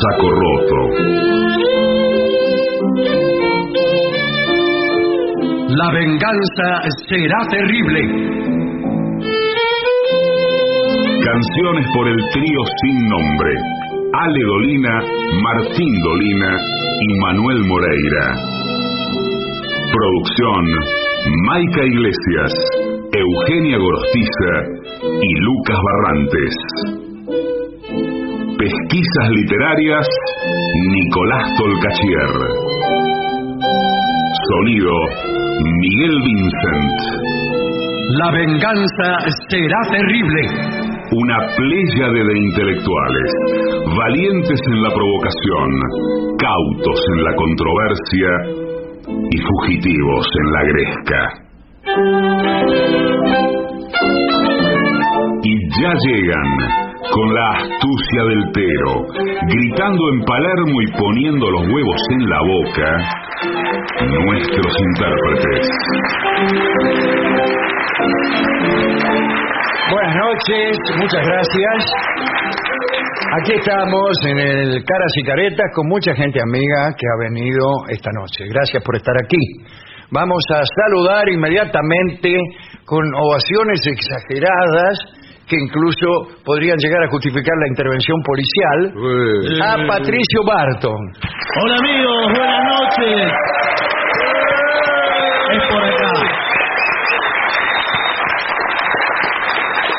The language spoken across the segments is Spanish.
Saco roto. La venganza será terrible. Canciones por el trío sin nombre. Ale Dolina, Martín Dolina y Manuel Moreira. Producción, Maica Iglesias, Eugenia Gorostiza y Lucas Barrantes. Pesquisas literarias, Nicolás Tolcachier. Sonido, Miguel Vincent. La venganza será terrible. Una pléyade de intelectuales, valientes en la provocación, cautos en la controversia y fugitivos en la gresca. Y ya llegan con la astucia del tero, gritando en Palermo y poniendo los huevos en la boca, nuestros intérpretes. Buenas noches, muchas gracias. Aquí estamos en el Caras y Caretas con mucha gente amiga que ha venido esta noche. Gracias por estar aquí. Vamos a saludar inmediatamente con ovaciones exageradas que incluso podrían llegar a justificar la intervención policial a Patricio Barton. Hola amigos, buenas noches. Es por acá.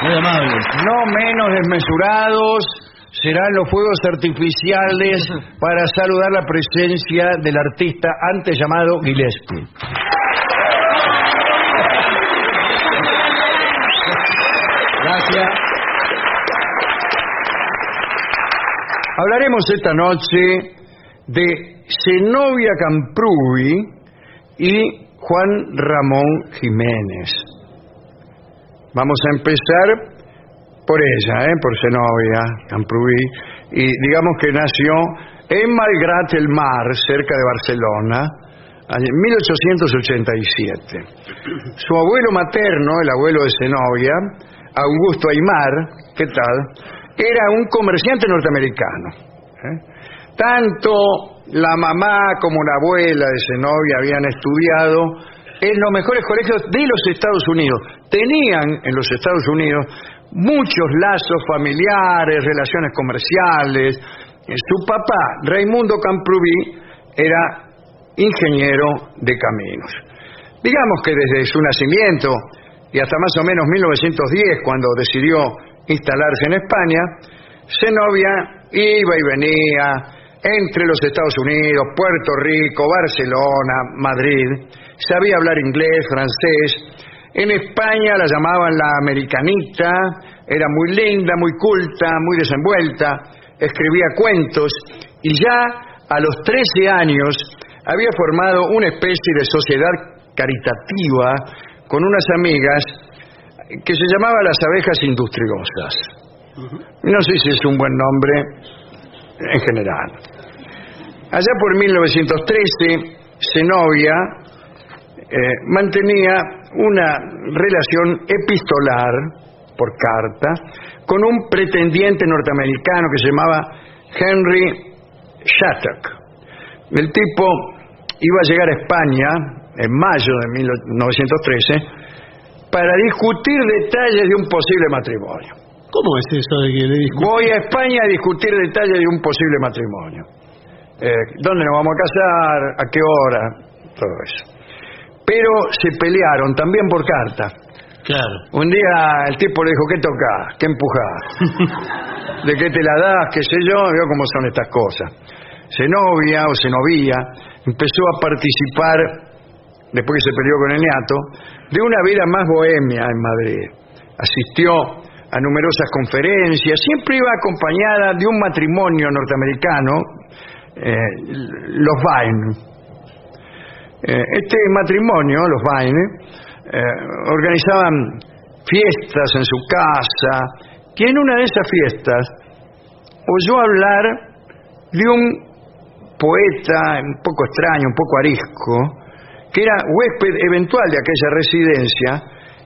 Muy amables. No menos desmesurados serán los fuegos artificiales para saludar la presencia del artista antes llamado Gillespie. Hablaremos esta noche de Zenobia Camprubi y Juan Ramón Jiménez. Vamos a empezar por ella, ¿eh? por Zenobia Camprubi, y digamos que nació en Malgrat el Mar, cerca de Barcelona, en 1887. Su abuelo materno, el abuelo de Zenobia, Augusto Aymar, ¿qué tal? Era un comerciante norteamericano. ¿eh? Tanto la mamá como la abuela de Zenobia habían estudiado en los mejores colegios de los Estados Unidos. Tenían en los Estados Unidos muchos lazos familiares, relaciones comerciales. Eh, Su papá, Raimundo Camprubí, era ingeniero de caminos. Digamos que desde su nacimiento y hasta más o menos 1910, cuando decidió instalarse en España, Zenobia iba y venía entre los Estados Unidos, Puerto Rico, Barcelona, Madrid. Sabía hablar inglés, francés. En España la llamaban la americanita, era muy linda, muy culta, muy desenvuelta, escribía cuentos y ya a los 13 años había formado una especie de sociedad caritativa con unas amigas que se llamaba las abejas industriosas. No sé si es un buen nombre en general. Allá por 1913, Zenobia eh, mantenía una relación epistolar por carta con un pretendiente norteamericano que se llamaba Henry Shattuck. El tipo iba a llegar a España en mayo de 1913 para discutir detalles de un posible matrimonio. ¿Cómo es eso de que le Voy a España a discutir detalles de un posible matrimonio. Eh, ¿Dónde nos vamos a casar? ¿A qué hora? Todo eso. Pero se pelearon también por carta. Claro. Un día el tipo le dijo, ¿qué tocás? ¿Qué empujás? ¿De qué te la das? ¿Qué sé yo? Veo cómo son estas cosas. Zenobia o Zenovía empezó a participar, después que se peleó con el ñato, de una vida más bohemia en Madrid. Asistió a numerosas conferencias, siempre iba acompañada de un matrimonio norteamericano, eh, los Vine. Eh, este matrimonio, los Vine, eh, organizaban fiestas en su casa, y en una de esas fiestas oyó hablar de un poeta un poco extraño, un poco arisco, que era huésped eventual de aquella residencia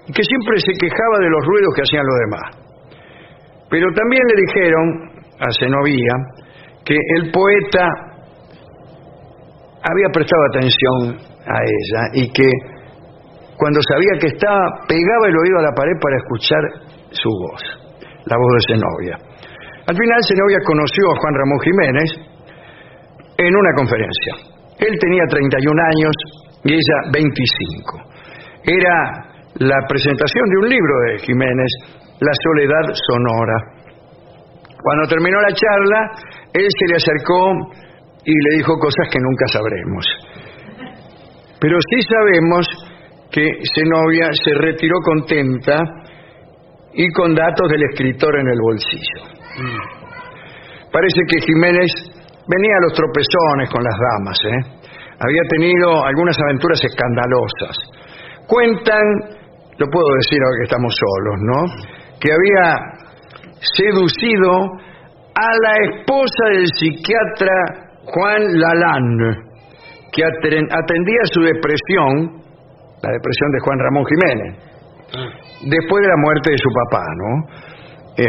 y que siempre se quejaba de los ruidos que hacían los demás. Pero también le dijeron a Zenobía que el poeta había prestado atención a ella y que cuando sabía que estaba, pegaba el oído a la pared para escuchar su voz, la voz de Zenobia. Al final Zenobia conoció a Juan Ramón Jiménez en una conferencia. Él tenía 31 años y ella 25. Era la presentación de un libro de Jiménez, La soledad sonora. Cuando terminó la charla, él se le acercó y le dijo cosas que nunca sabremos. Pero sí sabemos que Zenobia se retiró contenta y con datos del escritor en el bolsillo. Parece que Jiménez venía a los tropezones con las damas, ¿eh? Había tenido algunas aventuras escandalosas. Cuentan, lo puedo decir ahora que estamos solos, ¿no? Que había seducido a la esposa del psiquiatra Juan Lalande, que aten- atendía su depresión, la depresión de Juan Ramón Jiménez, después de la muerte de su papá, ¿no? Eh,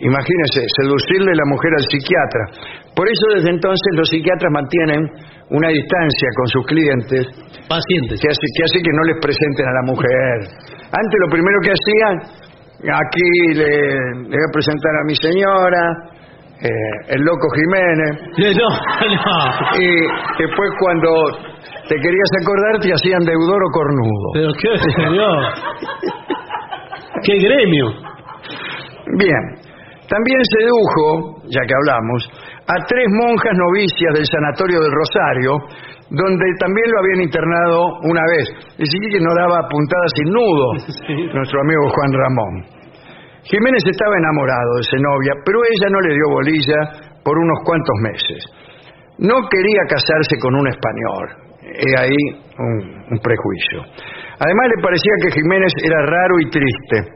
imagínense, seducirle la mujer al psiquiatra. Por eso desde entonces los psiquiatras mantienen una distancia con sus clientes Pacientes. que hace, que hace que no les presenten a la mujer. Antes lo primero que hacían, aquí le, le voy a presentar a mi señora, eh, el loco Jiménez, No, no. y después cuando te querías acordar te hacían deudor o cornudo. Pero qué señor. Qué gremio. Bien, también sedujo, ya que hablamos, a tres monjas novicias del Sanatorio del Rosario, donde también lo habían internado una vez. Decidí que no daba puntadas sin nudo, nuestro amigo Juan Ramón. Jiménez estaba enamorado de Zenobia, pero ella no le dio bolilla por unos cuantos meses. No quería casarse con un español. He ahí un, un prejuicio. Además le parecía que Jiménez era raro y triste.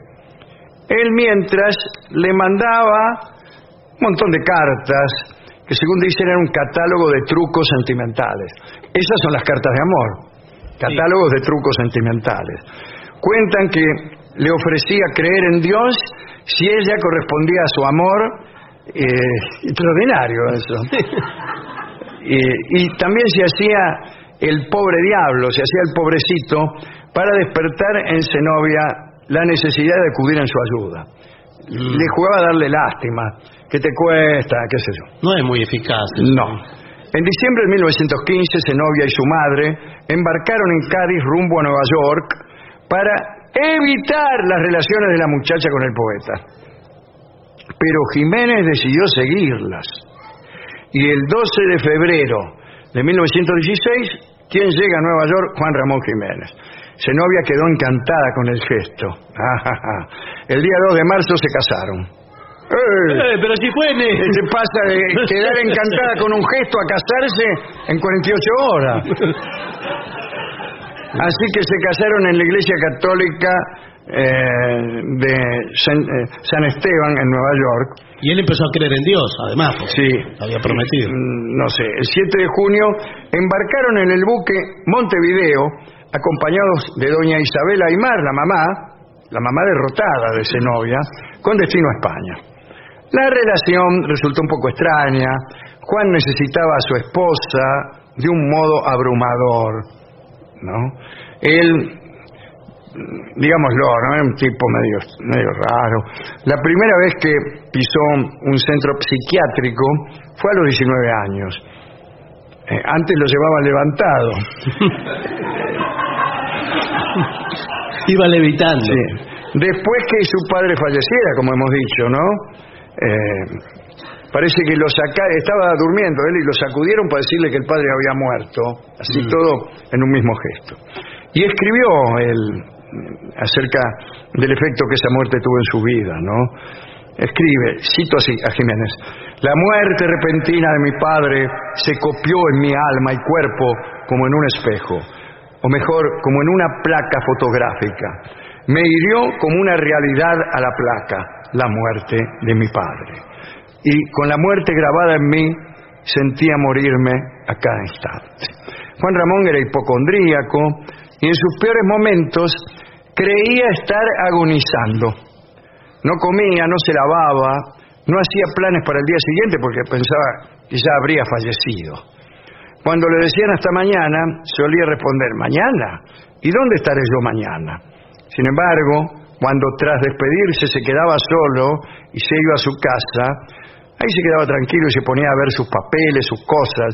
Él mientras le mandaba un montón de cartas que según dicen eran un catálogo de trucos sentimentales. Esas son las cartas de amor, catálogos de trucos sentimentales. Cuentan que le ofrecía creer en Dios si ella correspondía a su amor. eh, extraordinario eso. y, y también se hacía el pobre diablo, se hacía el pobrecito para despertar en Zenobia la necesidad de acudir en su ayuda. Le jugaba a darle lástima. ¿Qué te cuesta? ¿Qué sé yo? No es muy eficaz. No. En diciembre de 1915, Zenobia y su madre embarcaron en Cádiz rumbo a Nueva York para evitar las relaciones de la muchacha con el poeta. Pero Jiménez decidió seguirlas. Y el 12 de febrero de 1916, ¿quién llega a Nueva York? Juan Ramón Jiménez. Zenobia quedó encantada con el gesto. El día 2 de marzo se casaron. ¡Eh! Eh, pero si fue en... ¿Qué te pasa de quedar encantada con un gesto a casarse en 48 horas? Así que se casaron en la iglesia católica eh, de San, eh, San Esteban en Nueva York. Y él empezó a creer en Dios, además. porque Sí. Había prometido. Mm, No sé, el 7 de junio embarcaron en el buque Montevideo acompañados de doña Isabela Aymar, la mamá, la mamá derrotada de Zenobia, con destino a España. La relación resultó un poco extraña. Juan necesitaba a su esposa de un modo abrumador, ¿no? Él, digámoslo, ¿no? Era un tipo medio, medio raro. La primera vez que pisó un centro psiquiátrico fue a los 19 años. Eh, antes lo llevaban levantado. Iba levitando. Sí. Después que su padre falleciera, como hemos dicho, ¿no? Eh, parece que lo saca, estaba durmiendo él y lo sacudieron para decirle que el padre había muerto, así todo en un mismo gesto. Y escribió él acerca del efecto que esa muerte tuvo en su vida, ¿no? Escribe, cito así a Jiménez, la muerte repentina de mi padre se copió en mi alma y cuerpo como en un espejo, o mejor, como en una placa fotográfica. Me hirió como una realidad a la placa, la muerte de mi padre. Y con la muerte grabada en mí, sentía morirme a cada instante. Juan Ramón era hipocondríaco y en sus peores momentos creía estar agonizando. No comía, no se lavaba, no hacía planes para el día siguiente porque pensaba que ya habría fallecido. Cuando le decían hasta mañana, solía responder, ¿mañana? ¿Y dónde estaré yo mañana? Sin embargo, cuando tras despedirse se quedaba solo y se iba a su casa, ahí se quedaba tranquilo y se ponía a ver sus papeles, sus cosas.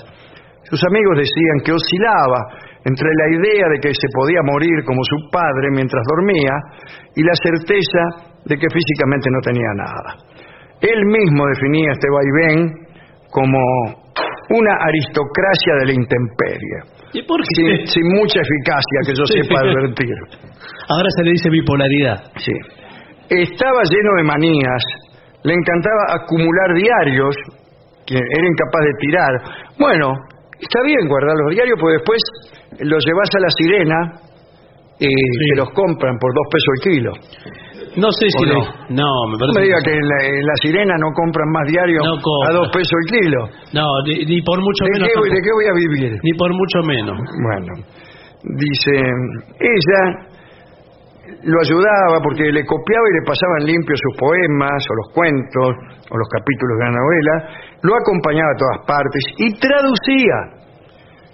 Sus amigos decían que oscilaba entre la idea de que se podía morir como su padre mientras dormía y la certeza de que físicamente no tenía nada. Él mismo definía este vaivén como una aristocracia de la intemperie, ¿Y por qué? sin, sin mucha eficacia que yo Sí. sepa advertir. Ahora se le dice bipolaridad. Sí. Estaba lleno de manías, le encantaba acumular diarios, que era incapaz de tirar. Bueno, está bien guardar los diarios, porque después los llevas a la sirena y te los compran por dos pesos el kilo. No sé si ¿O le... no? No, me No parece me diga que en la, en la sirena no compran más diarios No compran. a dos pesos el kilo. No, ni, ni por mucho ¿De menos. qué, voy- ¿De qué voy a vivir? Ni por mucho menos. Bueno, dice, ella lo ayudaba porque le copiaba y le pasaban limpios sus poemas o los cuentos o los capítulos de la novela, lo acompañaba a todas partes y traducía.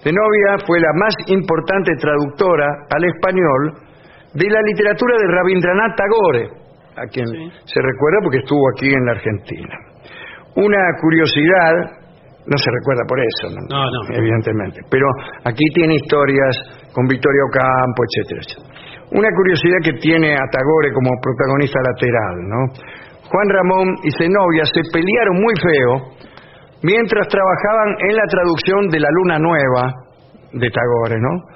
Zenobia fue la más importante traductora al español de la literatura de Rabindranath Tagore, a quien se recuerda porque estuvo aquí en la Argentina. Una curiosidad, no se recuerda por eso, ¿no? No, no. evidentemente, pero aquí tiene historias con Victoria Ocampo, etcétera, etcétera. Una curiosidad que tiene a Tagore como protagonista lateral, ¿no? Juan Ramón y Zenobia se pelearon muy feo mientras trabajaban en la traducción de La Luna Nueva de Tagore, ¿no?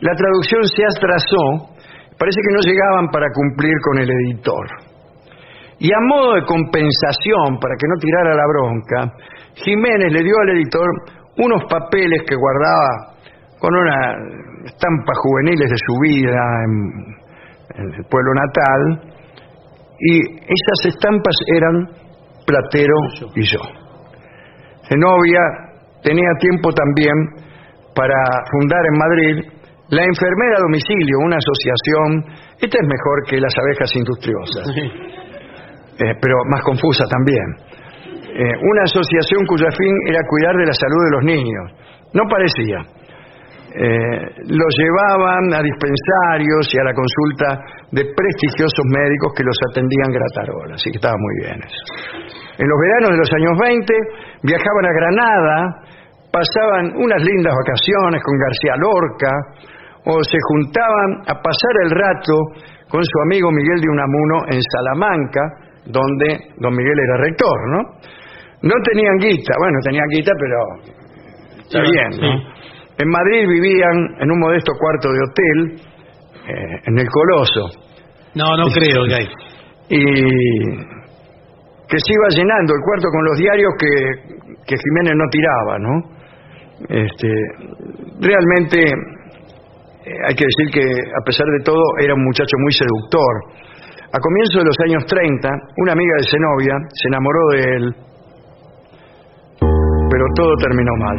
La traducción se atrasó, parece que no llegaban para cumplir con el editor. Y a modo de compensación, para que no tirara la bronca, Jiménez le dio al editor unos papeles que guardaba con una estampa juveniles de su vida en, en el pueblo natal, y esas estampas eran Platero y yo. Zenobia tenía tiempo también para fundar en Madrid la Enfermera a Domicilio, una asociación, esta es mejor que las abejas industriosas, eh, pero más confusa también. Eh, una asociación cuyo fin era cuidar de la salud de los niños. No parecía. Eh, los llevaban a dispensarios y a la consulta de prestigiosos médicos que los atendían gratarola, así que estaba muy bien eso. En los veranos de los años 20 viajaban a Granada, pasaban unas lindas vacaciones con García Lorca o se juntaban a pasar el rato con su amigo Miguel de Unamuno en Salamanca, donde don Miguel era rector, ¿no? No tenían guita, bueno, tenían guita, pero está bien, ¿no? sí. En Madrid vivían en un modesto cuarto de hotel, eh, en el Coloso, No, no creo que hay. y que se iba llenando el cuarto con los diarios que, que Jiménez no tiraba, ¿no? Este, realmente hay que decir que a pesar de todo era un muchacho muy seductor. A comienzos de los años 30, una amiga de Zenobia se enamoró de él, pero todo terminó mal.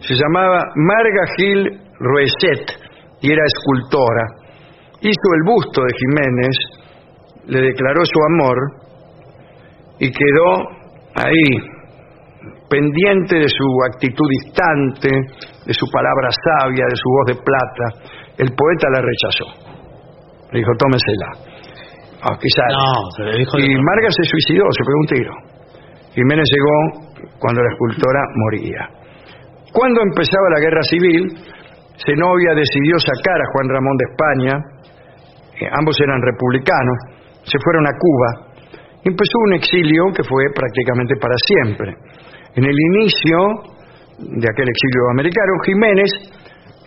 Se llamaba Marga Gil Roeset y era escultora. Hizo el busto de Jiménez, le declaró su amor y quedó ahí, pendiente de su actitud distante, de su palabra sabia, de su voz de plata. El poeta la rechazó. Le dijo, tómesela. Ah, quizá. No, se le dijo... Y Marga se suicidó, se pegó un tiro. Jiménez llegó cuando la escultora moría. Cuando empezaba la guerra civil, Zenobia decidió sacar a Juan Ramón de España, eh, ambos eran republicanos, se fueron a Cuba, empezó un exilio que fue prácticamente para siempre. En el inicio de aquel exilio americano, Jiménez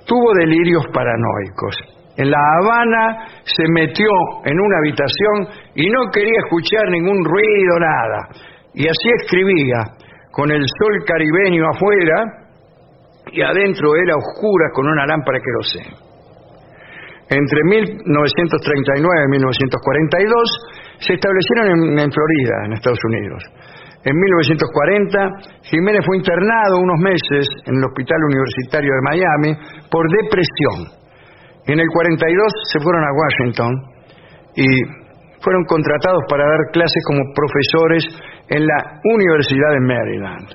tuvo delirios paranoicos. En La Habana se metió en una habitación y no quería escuchar ningún ruido, nada. Y así escribía, con el sol caribeño afuera y adentro era oscura con una lámpara de queroseno. Entre 1939 y 1942 se establecieron en Florida, en Estados Unidos. En 1940, Jiménez fue internado unos meses en el Hospital Universitario de Miami por depresión. En el 42 se fueron a Washington y fueron contratados para dar clases como profesores en la Universidad de Maryland.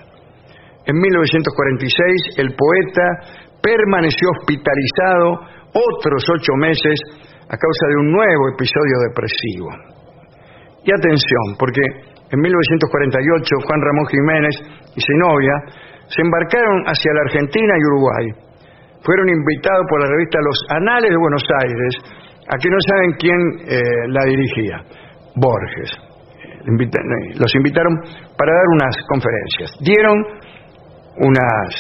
En 1946 el poeta permaneció hospitalizado otros ocho meses a causa de un nuevo episodio depresivo. Y atención, porque en 1948 Juan Ramón Jiménez y su novia se embarcaron hacia la Argentina y Uruguay. Fueron invitados por la revista Los Anales de Buenos Aires, a que no saben quién eh, la dirigía, Borges. Los invitaron para dar unas conferencias. Dieron unas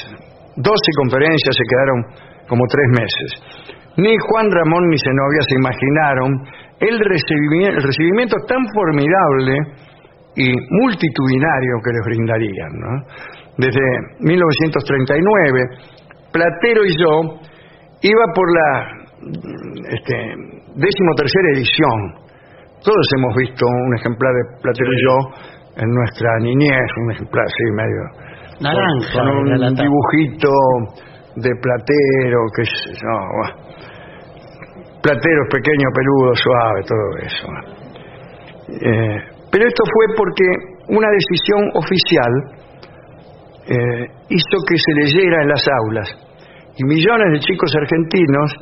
12 conferencias, se quedaron como tres meses. Ni Juan Ramón ni Zenobia se imaginaron el recibimiento, el recibimiento tan formidable y multitudinario que les brindarían. ¿no? Desde 1939, Platero y yo iba por la este, decimotercera edición. Todos hemos visto un ejemplar de Platero y yo en nuestra niñez, un ejemplar así medio Naranja. con un dibujito de platero, que es, no, bah. platero es pequeño, peludo, suave, todo eso. Eh, pero esto fue porque una decisión oficial eh, hizo que se leyera en las aulas y millones de chicos argentinos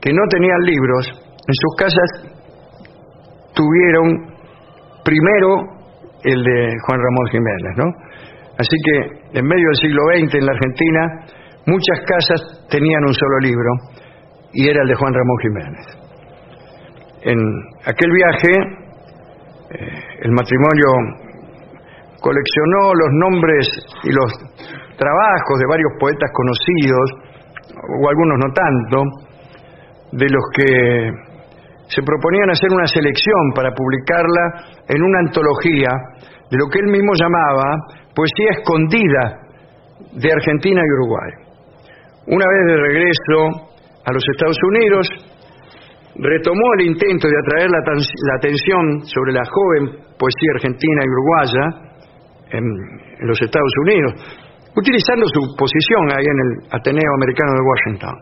que no tenían libros en sus casas tuvieron primero el de Juan Ramón Jiménez, ¿no? Así que en medio del siglo XX en la Argentina muchas casas tenían un solo libro y era el de Juan Ramón Jiménez. En aquel viaje el matrimonio coleccionó los nombres y los trabajos de varios poetas conocidos, o algunos no tanto, de los que se proponían hacer una selección para publicarla en una antología de lo que él mismo llamaba poesía escondida de Argentina y Uruguay. Una vez de regreso a los Estados Unidos, retomó el intento de atraer la, atención sobre la joven poesía argentina y uruguaya en, en los Estados Unidos, utilizando su posición ahí en el Ateneo Americano de Washington.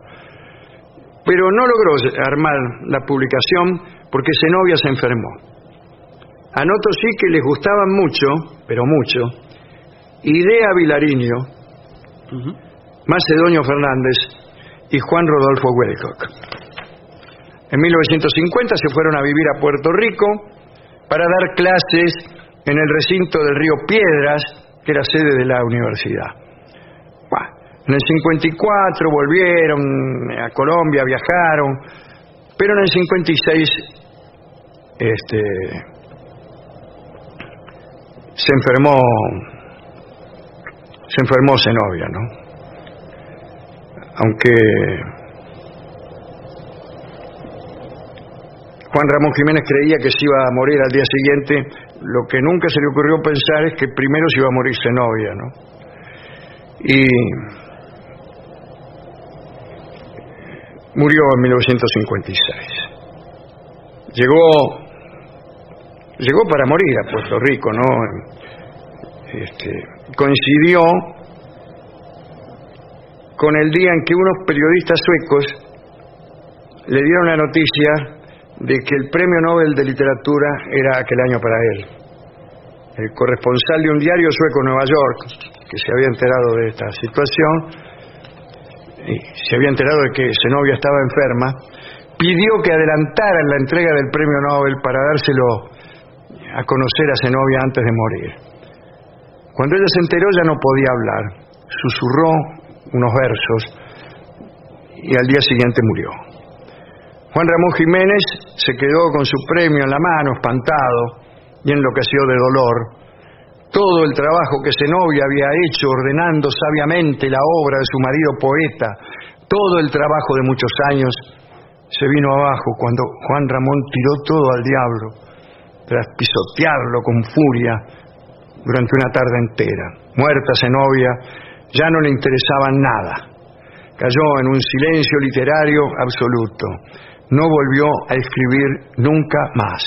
Pero no logró armar la publicación porque Zenobia se enfermó. Anoto sí que les gustaban mucho, pero mucho, Idea Vilariño, Ujú. Macedonio Fernández y Juan Rodolfo Welcock. En 1950 se fueron a vivir a Puerto Rico para dar clases en el recinto del río Piedras, que era sede de la universidad. En el 54 volvieron a Colombia, viajaron, pero en el 56 este, se enfermó, se enfermó Zenobia, ¿no? aunque Juan Ramón Jiménez creía que se iba a morir al día siguiente, lo que nunca se le ocurrió pensar es que primero se iba a morir Zenobia, ¿no? Y murió en 1956. Llegó llegó para morir a Puerto Rico, ¿no? Este, coincidió con el día en que unos periodistas suecos le dieron la noticia de que el premio Nobel de Literatura era aquel año para él. El corresponsal de un diario sueco en Nueva York, que se había enterado de esta situación, y se había enterado de que Zenobia estaba enferma, pidió que adelantaran la entrega del premio Nobel para dárselo a conocer a Zenobia antes de morir. Cuando ella se enteró ya no podía hablar, susurró unos versos y al día siguiente murió. Juan Ramón Jiménez se quedó con su premio en la mano, espantado y enloqueció de dolor. Todo el trabajo que Zenobia había hecho ordenando sabiamente la obra de su marido poeta, todo el trabajo de muchos años, se vino abajo cuando Juan Ramón tiró todo al diablo, tras pisotearlo con furia durante una tarde entera. Muerta Zenobia, ya no le interesaba nada. Cayó en un silencio literario absoluto. No volvió a escribir nunca más.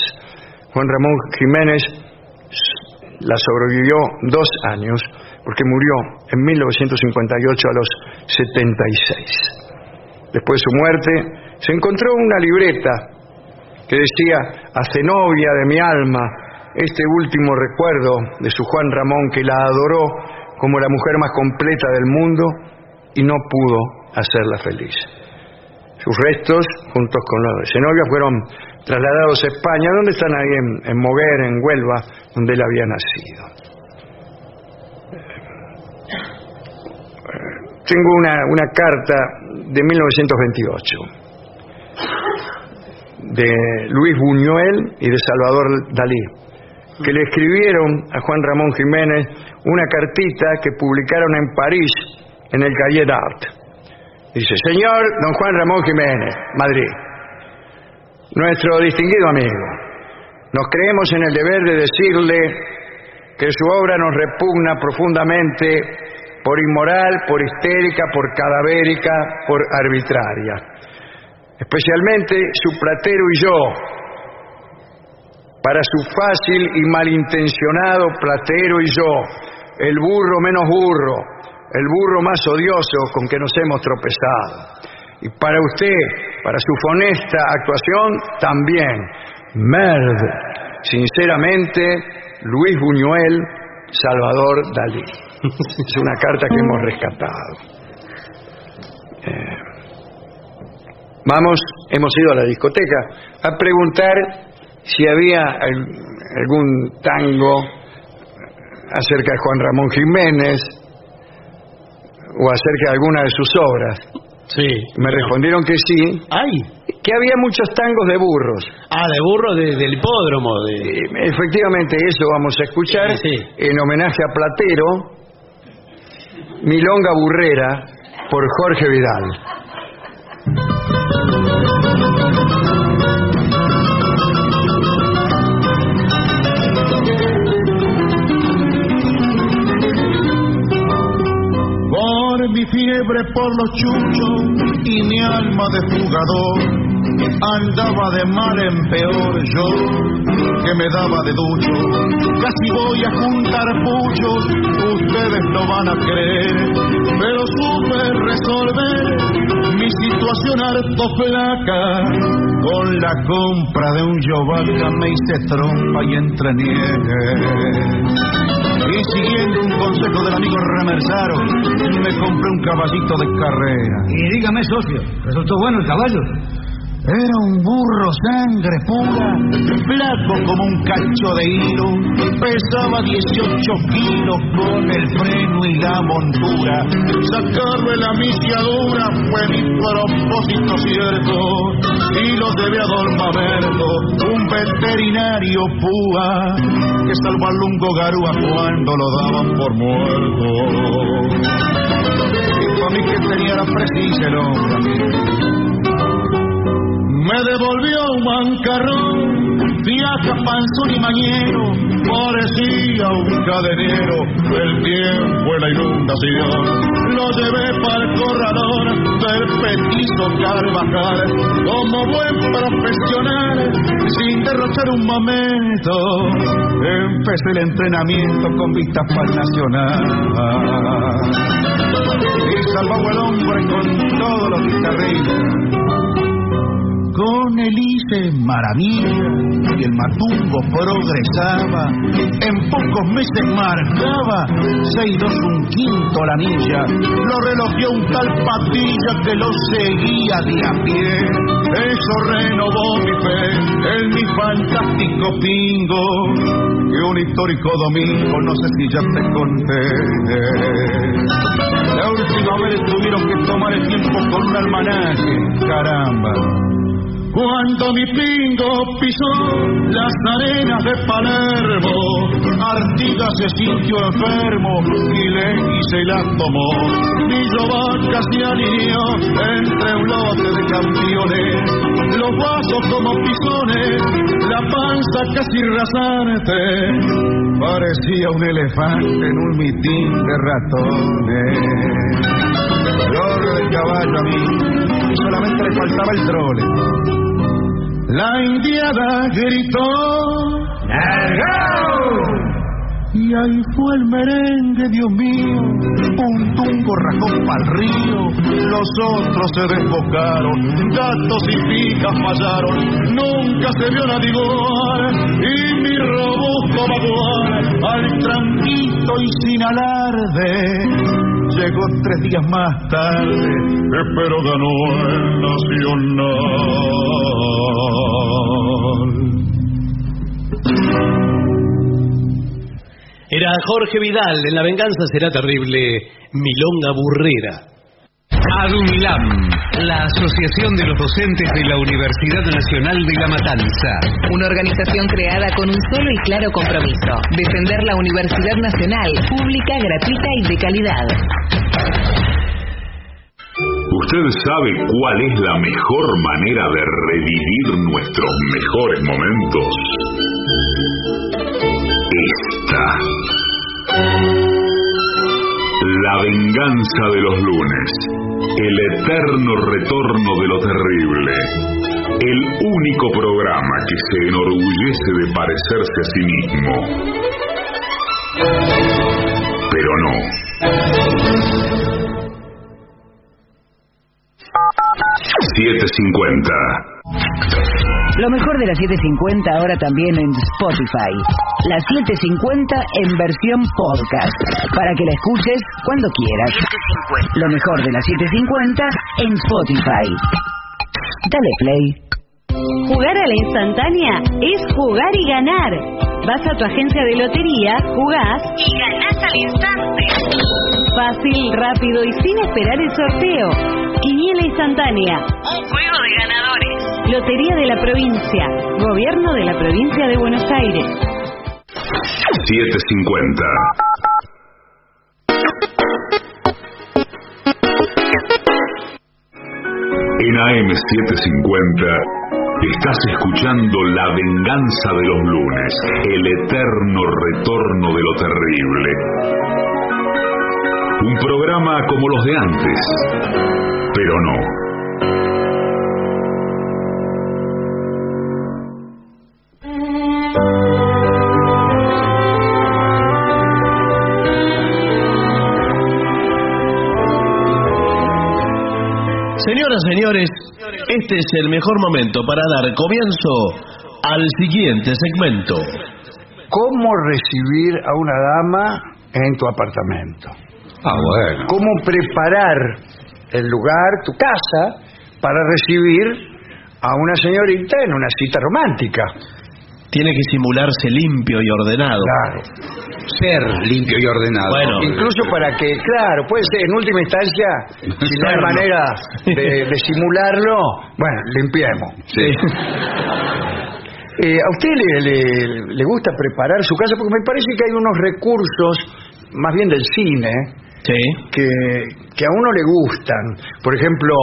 Juan Ramón Jiménez la sobrevivió dos años porque murió en 1958 a los 76. Después de su muerte se encontró una libreta que decía a Zenobia de mi alma, este último recuerdo de su Juan Ramón que la adoró como la mujer más completa del mundo y no pudo hacerla feliz. Sus restos, juntos con los de Zenobia, fueron trasladados a España, donde están ahí en, Moguer, en Huelva, donde él había nacido. Tengo una, una carta de 1928 de Luis Buñuel y de Salvador Dalí, que le escribieron a Juan Ramón Jiménez una cartita que publicaron en París en el Cahiers d'Art. Dice, señor don Juan Ramón Jiménez, Madrid, nuestro distinguido amigo, nos creemos en el deber de decirle que su obra nos repugna profundamente por inmoral, por histérica, por cadavérica, por arbitraria. Especialmente su platero y yo, para su fácil y malintencionado platero y yo, el burro menos burro, el burro más odioso con que nos hemos tropezado. Y para usted, para su funesta actuación, también. Merd. Sinceramente, Luis Buñuel, Salvador Dalí. Es una carta que hemos rescatado. Eh, vamos, hemos ido a la discoteca a preguntar si había al- algún tango acerca de Juan Ramón Jiménez o acerca de alguna de sus obras. Sí. Me respondieron que sí, ¡Ay! que había muchos tangos de burros. Ah, de burro de- del hipódromo. De... Eh, Efectivamente, eso vamos a escuchar Sí, sí. en homenaje a Platero, Milonga Burrera, por Jorge Vidal. Mi fiebre por los chuchos y mi alma de jugador, andaba de mal en peor yo, que me daba de ducho. Casi voy a juntar puchos, ustedes no van a creer, pero supe resolver mi situación harto flaca. Con la compra de un yovaca me hice trompa y entre. Y siguiendo un consejo del amigo Remersaro, me compré un caballito de carrera. Y dígame, socio, ¿resultó bueno el caballo? Era un burro sangre pura, flaco como un cacho de hilo, pesaba 18 kilos con el freno y la montura. Sacarle la misiadura fue mi propósito cierto, y lo debe a don un veterinario púa, que salvó al lungo garúa cuando lo daban por muerto. Y mí que. Me devolvió un mancarrón, viaja panzón y mañero, parecía un cadenero, el tiempo y la inundación. Lo llevé para el corredor del petizo Carvajal, como buen profesional, sin derrochar un momento. Empecé el entrenamiento con vistas para el Nacional. Y salvaba el hombre con todos los guitarristas con el hice maravilla y el matungo progresaba. En pocos meses marcaba 6-2 un quinto la milla. Lo relojeó un tal patilla que lo seguía de a pie. Eso renovó mi fe en mi fantástico pingo. Que un histórico domingo, no sé si ya te conté. La última vez tuvieron que tomar el tiempo con un almanaque. Caramba. Cuando mi pingo pisó las arenas de Palermo, Artigas se sintió enfermo y le hice la tomó. Millo vaca se alineó entre un lote de campeones, los vasos como pisones, la panza casi rasante. Parecía un elefante en un mitín de ratones. Flor del caballo a mí, solamente le faltaba el trole. La indiada gritó Y ahí fue el merengue, Dios mío, un tungo rajó pa'l río, los otros se desbocaron, gatos y picas fallaron, nunca se vio nadie igual, y mi robusto vaguar al tranquilo lento y sin alarde. Llegó tres días más tarde, pero ganó el Nacional. Era Jorge Vidal, en La Venganza será terrible, Milonga Burrera. ADUNLAM, la Asociación de los Docentes de la Universidad Nacional de La Matanza. Una organización creada con un solo y claro compromiso, defender la Universidad Nacional, pública, gratuita y de calidad. ¿Usted sabe cuál es la mejor manera de revivir nuestros mejores momentos? Esta. La venganza de los lunes. El eterno retorno de lo terrible. El único programa que se enorgullece de parecerse a sí mismo. Pero no. 750. Lo mejor de la 750 ahora también en Spotify. La 750 en versión podcast, para que la escuches cuando quieras. Lo mejor de la 750 en Spotify. Dale play. Jugar a la instantánea es jugar y ganar. Vas a tu agencia de lotería, jugás y ganás al instante. Fácil, rápido y sin esperar el sorteo. Quiniela instantánea. Un juego de ganadores. Lotería de la provincia. Gobierno de la provincia de Buenos Aires. 750. En AM750 estás escuchando La venganza de los lunes, el eterno retorno de lo terrible. Un programa como los de antes, pero no. Señoras, señores, este es el mejor momento para dar comienzo al siguiente segmento. ¿Cómo recibir a una dama en tu apartamento? Ah, bueno. ¿Cómo preparar el lugar, tu casa, para recibir a una señorita en una cita romántica? Tiene que simularse limpio y ordenado. Claro. Ser limpio y ordenado. Bueno. Incluso para que, claro, puede ser, en última instancia, si no hay manera de, de simularlo, bueno, limpiemos. Sí. Eh, ¿A usted le, le- le gusta preparar su casa? Porque me parece que hay unos recursos, más bien del cine, Sí. que, que a uno le gustan. Por ejemplo,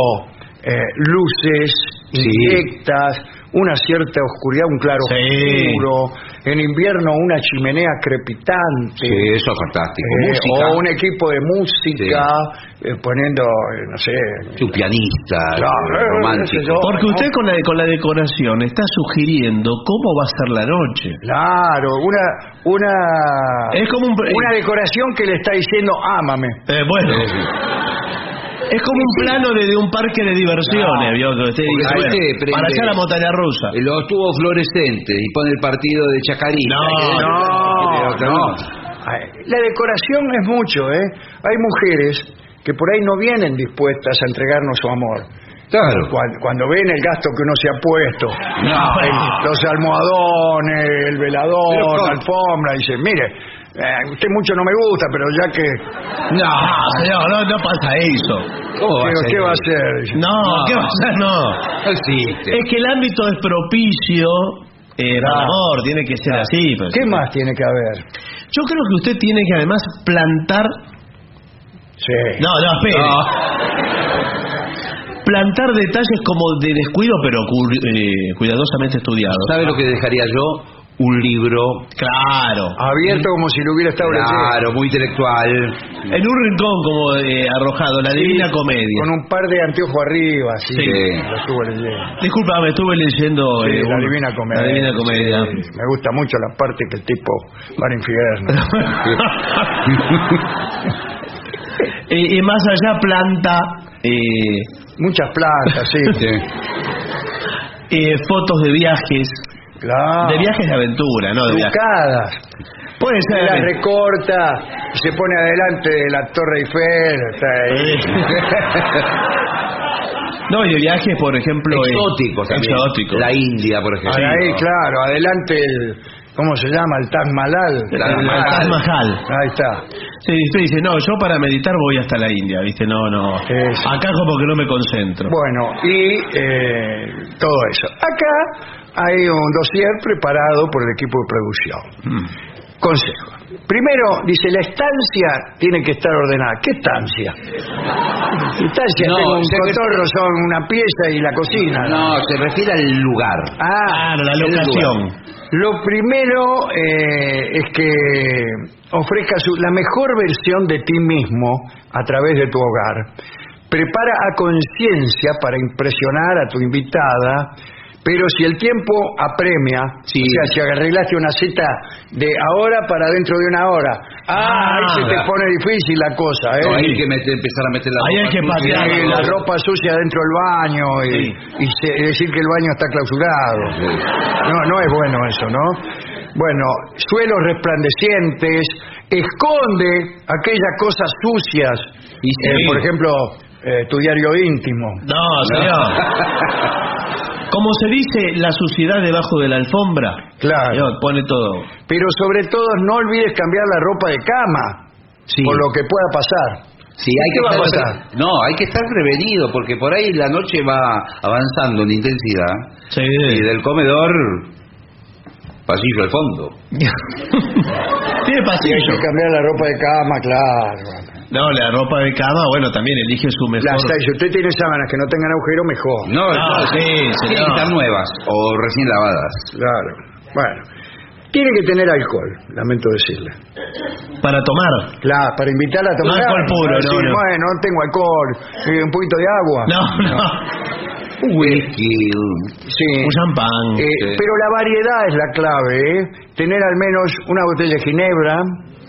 eh, luces Sí. indirectas, una cierta oscuridad, un claro Sí. oscuro. En invierno, una chimenea crepitante. Sí, eso es fantástico. Eh, o un equipo de música eh, poniendo, eh, no sé, Su pianista, Claro, romántico. yo. Porque ¿no? usted con la, con la decoración está sugiriendo cómo va a ser la noche. claro, una una Es como un... una decoración que le está diciendo ámame. Eh, bueno. Es como un plano de, de un parque de diversiones, No. ¿vio? Que usted Porque dice, ahí bueno, te prende- para allá la montaña rusa. Los tubos fluorescentes y pone el partido de Chacarita. No, No, no. Ay, La decoración es mucho, ¿eh? Hay mujeres que por ahí no vienen dispuestas a entregarnos su amor. Claro. Cuando, cuando ven el gasto que uno se ha puesto, No. el- los almohadones, el velador, Pero ¿cómo? la alfombra, dice, mire, eh, usted mucho no me gusta, pero ya que... No, no, no pasa eso. ¿Cómo va a ser? ¿Qué va a hacer? Dice. No, ¿qué va a hacer? No. No existe. Es que el ámbito es propicio eh, para el amor, tiene que ser así. pues. ¿Qué más tiene que haber? Yo creo que usted tiene que además plantar... Sí. No, no, espere. Plantar detalles como de descuido, pero cu- eh, cuidadosamente estudiados. ¿Sabe lo que dejaría yo? Un libro, Claro. Abierto como si lo hubiera estado leyendo. claro, muy intelectual. En un rincón como eh, arrojado, la divina comedia. Con un par de anteojos arriba, así. Sí. Lo estuve leyendo. Disculpa, me estuve leyendo Sí, eh, la un- Divina Comedia. La Divina Comedia. Sí, me gusta mucho la parte que el tipo va al infierno. y, y más allá planta eh, Muchas plantas, sí. eh, fotos de viajes, Claro. de viajes de aventura, no de viajes. Puede ser. la recorta, se pone adelante de la Torre Eiffel. está ahí. No, y de viajes, por ejemplo... eh, Exóticos también. Exóticos. La India, por ejemplo. Ahí, claro, adelante el, ¿cómo se llama? El Taj Mahal. El. Taj Mahal. Ahí está. Sí, usted dice, no, yo para meditar voy hasta la India, ¿viste? No, no. Eso. Acá como que no me concentro. Bueno, y eh, todo eso. Acá hay un dossier preparado por el equipo de producción. Mm. Consejo. Primero, dice, la estancia tiene que estar ordenada. ¿Qué estancia? Estancia, No, tengo un se refiere- cotorro, son una pieza y la cocina. No, se refiere al lugar. Ah, Claro, la locación. Lo primero eh, es que ofrezcas la mejor versión de ti mismo a través de tu hogar. Prepara a conciencia para impresionar a tu invitada, pero si el tiempo apremia, Sí. o sea, si arreglaste una cita de ahora para dentro de una hora, ah, Ah, ahí se te pone difícil la cosa, ¿eh? No, hay que meter- empezar a meter la Ahí hay ropa que sucia. patear. Sí, la ropa sucia dentro del baño y, y se- y decir que el baño está clausurado. No, no es bueno eso, ¿no? Bueno, suelos resplandecientes, esconde aquellas cosas sucias, Y sí. eh, por ejemplo, eh, tu diario íntimo. No, señor. Como se dice, la suciedad debajo de la alfombra. Claro. Pone todo. Pero sobre todo no olvides cambiar la ropa de cama, Sí. por lo que pueda pasar. Sí, hay ¿Qué que va a estar, pasar? no, hay que estar prevenido porque por ahí la noche va avanzando en intensidad Sí. y del comedor pasillo al fondo. Tiene Y hay pasillo. que cambiar la ropa de cama, claro. No, la ropa de cama, bueno, también elige su mejor. Las, si usted tiene sábanas que no tengan agujero, mejor. No, No, no, sí, tienen señor. que estar nuevas o recién lavadas. Claro. Bueno. Tiene que tener alcohol, lamento decirle. Para tomar. Claro, para invitarla a tomar. No, alcohol puro, Para no, decir, no. Bueno, no tengo alcohol. eh, un poquito de agua. No, no. Un whisky. Sí. Un champán. Eh, Sí. Pero la variedad es la clave, ¿eh? Tener al menos una botella de ginebra.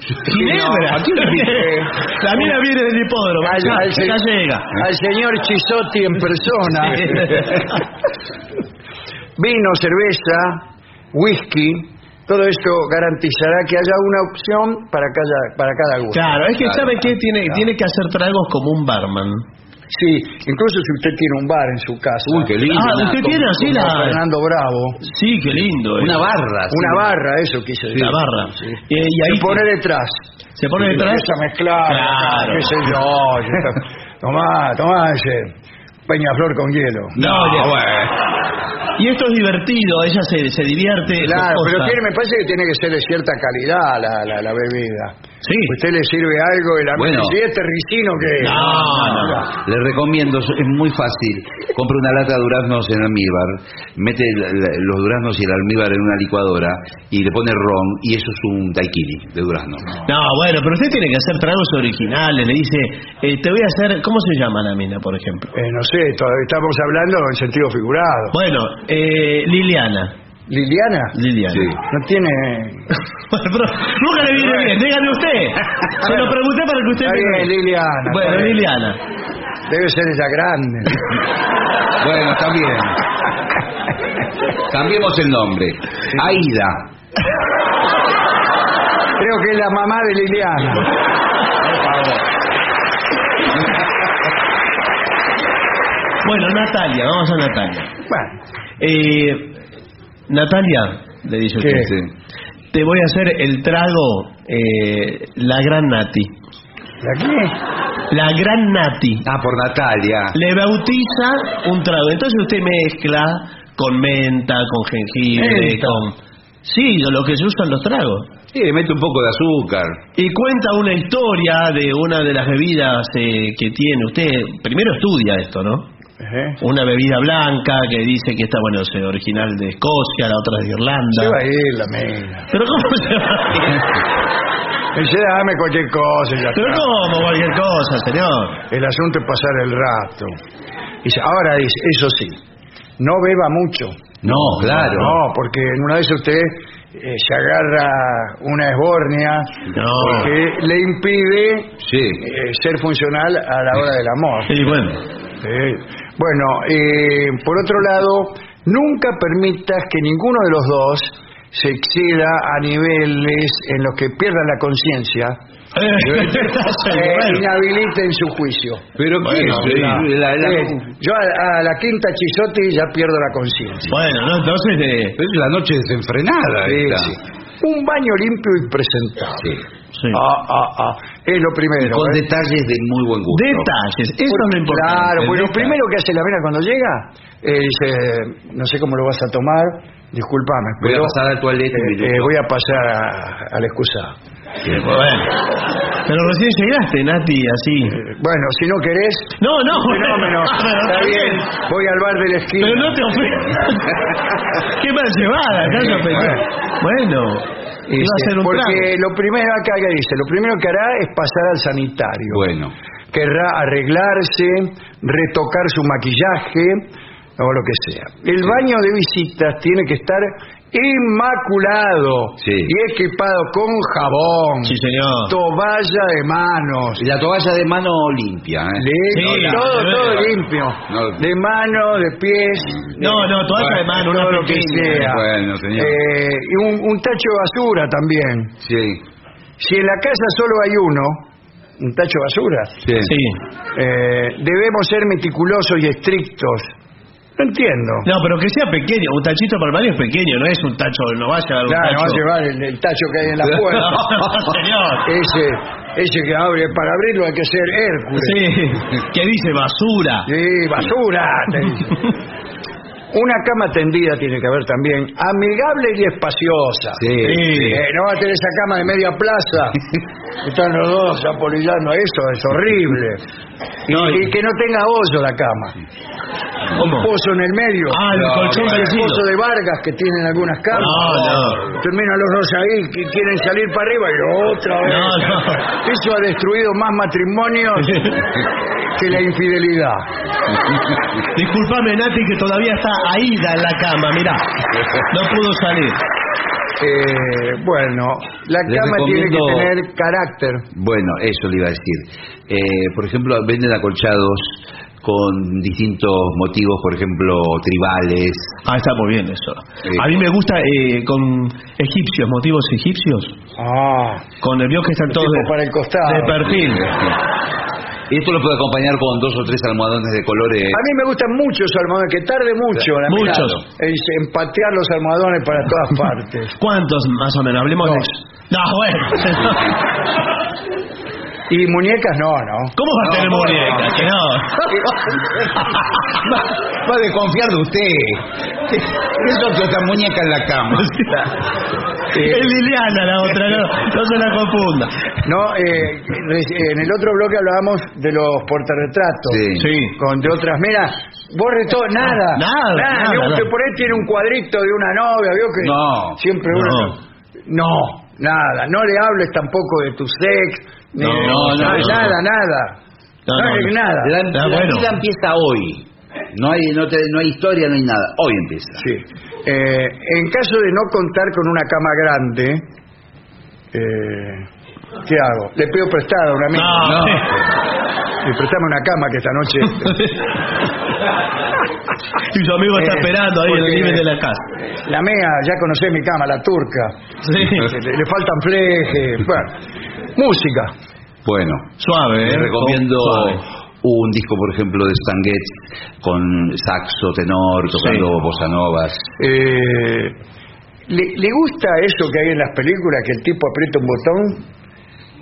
Ginebra. No, ¿a quién le invité? La mina viene del hipódromo. Al, ya, al se- ya llega. al señor Chisotti en persona. Vino, cerveza, whisky. Todo esto garantizará que haya una opción para cada, para cada gusto. Claro, es que Claro, sabe que tiene, tiene que hacer tragos como un barman. Sí, incluso si usted tiene un bar en su casa. Uy, qué lindo. Ah, una- usted tiene así la... Fernando Bravo. Sí, qué lindo. eh. Una barra. sí. Una barra, eso quise decir. La barra. Sí. Eh, y ahí Se pone detrás. se pone detrás. a mezclar. Claro. Qué sé yo. Tomá, tomá ese Peñaflor con hielo. No, ya- Y esto es divertido, ella se, se divierte. Claro, pero tiene, me parece que tiene que ser de cierta calidad la, la, la bebida. Sí. Usted le sirve algo y la Bueno. si este ricino que No, no, no. Le recomiendo, es muy fácil. Compra una lata de duraznos en almíbar, mete los duraznos y el almíbar en una licuadora y le pone ron y eso es un daiquiri de durazno. No, bueno, pero usted tiene que hacer tragos originales. Le dice, eh, te voy a hacer. ¿Cómo se llama la mina, por ejemplo? Eh, no sé, todavía estamos hablando en sentido figurado. Bueno, eh, Liliana. Liliana Liliana. Sí. no tiene Bueno, pero nunca le viene bien, dígame usted. Se lo pregunté para que usted Está me- bien, Liliana. Bueno, está bien. Liliana. Debe ser ella grande. Bueno, está bien. Cambiemos el nombre. Aida. Creo que es la mamá de Liliana. Bueno, Natalia, vamos a Natalia. Bueno, Eh, Natalia, le dice usted, te voy a hacer el trago, eh, la gran Nati. ¿la qué? La gran Nati. Ah, por Natalia. Le bautiza un trago. Entonces usted mezcla con menta, con jengibre, Menta. con... Sí, lo que se usan los tragos. Sí, le mete un poco de azúcar. Y cuenta una historia de una de las bebidas eh, que tiene. Usted primero estudia esto, ¿no? Una bebida blanca que dice que está, bueno, es original de Escocia, la otra es de Irlanda. Se va a ir la. Pero ¿cómo se va a ir? Dice, dame cualquier cosa y ya Pero está. ¿cómo cualquier cosa, señor? El asunto es pasar el rato. Dice, ahora dice, eso sí, no beba mucho. No, claro. No, porque en una vez usted eh, se agarra una esbornia No. que le impide Sí. eh, ser funcional a la hora del amor. Sí, bueno. Sí. Bueno, eh, por otro lado, nunca permitas que ninguno de los dos se exceda a niveles en los que pierdan la conciencia, eh, inhabiliten su juicio. Pero ¿qué Bueno, es? la- La- la- Eh, yo a, a la quinta chisote ya pierdo la conciencia. Bueno, no, entonces eh, Es la noche desenfrenada. Sí, esta. sí. Un baño limpio y presentable. sí. Ah, ah, ah. Es lo primero. Con ¿eh? detalles de muy buen gusto. detalles, eso es lo importante. Claro, pues lo primero que hace la vena cuando llega eh, dice, no sé cómo lo vas a tomar, discúlpame, Voy a pero pasar al toilet un eh, eh, voy a pasar a, a la excusa. Bueno. Pero recién llegaste, Nati, así. Eh, bueno, si no querés, No, no. fenómeno, está está bien, voy al bar de la esquina. Pero no te ofendas. Qué mal llevada, acá pensé. Bueno, un porque lo primero acá que dice, lo primero que hará es pasar al sanitario. Bueno. Querrá arreglarse, retocar su maquillaje o lo que sea. El baño de visitas tiene que estar inmaculado Sí. y equipado con jabón, Sí, señor. toalla de manos, Y la toalla de mano limpia, ¿eh? limpio, todo, limpio, No. de mano, de pies, No, no, toalla de mano, una todo lo que pequeña. sea. Bueno, señor. Eh, y un, un tacho de basura también. Sí. Si en la casa solo hay uno, un tacho de basura, Sí. Sí. eh, debemos ser meticulosos y estrictos. No entiendo. No, pero que sea pequeño. Un tachito para el baño es pequeño, no es un tacho, no va a llevar un Claro, tacho. va a llevar el, el tacho que hay en la puerta. No, señor. ese, ese que abre, para abrirlo hay que ser Hércules. Sí, que dice basura. Sí, basura. te dice. Una cama tendida tiene que haber también, amigable y espaciosa. Sí. Eh, no va a tener esa cama de media plaza. Están los dos apolillando eso, es horrible. Y, No, y- y que no tenga hoyo la cama. ¿Cómo? Un pozo en el medio. Ah, el colchón el vencido. pozo de Vargas que tienen algunas camas. No, no. Terminan los dos ahí que quieren salir para arriba y otra vez. No, no. Eso ha destruido más matrimonios que la infidelidad. Disculpame, Nati, que todavía está aída en la cama, mirá. No pudo salir. Eh, bueno, la Les cama tiene que recomiendo- tener carácter. Bueno, eso le iba a decir. Eh, por ejemplo, venden acolchados con distintos motivos, por ejemplo, tribales. Ah, está muy bien eso. A mí me gusta eh, con egipcios, motivos egipcios. Ah, Con el vio que están todos tipo de, para el costado. de perfil. Y esto lo puede acompañar con dos o tres almohadones de colores. A mí me gustan mucho los almohadones, que tarde mucho la Muchos. en en patear los almohadones para todas partes. ¿Cuántos más o menos? Hablemos Dos. de... No, bueno. Y muñecas no, ¿no? ¿Cómo va a tener no, muñeca? no. Que no. va, va a desconfiar de usted. Eso que otra muñeca en la cama. Es Liliana la otra, no, no se la confunda. No, eh, en el otro bloque hablábamos de los portarretratos. Sí. Sí. Con de otras, mira, borre todo, nada. Nada, nada, un nada. que por ahí tiene un cuadrito de una novia, vio que No. siempre No. uno. No, nada. No le hables tampoco de tu sex. No, no, nada, no. nada, nada. No, No, no, hay no. nada. La, la bueno. vida empieza hoy. No hay, no, te- no hay historia, no hay nada. Hoy empieza. Sí. Eh, en caso de no contar con una cama grande, eh, ¿qué hago? Le pido prestada a un amigo. No. Y préstame una cama que esta noche. y su amigo está Eh, esperando ahí en el límite de la casa. La mía, ya conocé mi cama, la turca. Sí. Le, le faltan flejes. Bueno, música. Bueno, Suave, ¿eh? recomiendo Suave. un disco, por ejemplo, de Stan Getz con saxo, tenor, tocando Sí. bossa novas. Eh, ¿le, le gusta eso que hay en las películas, que el tipo aprieta un botón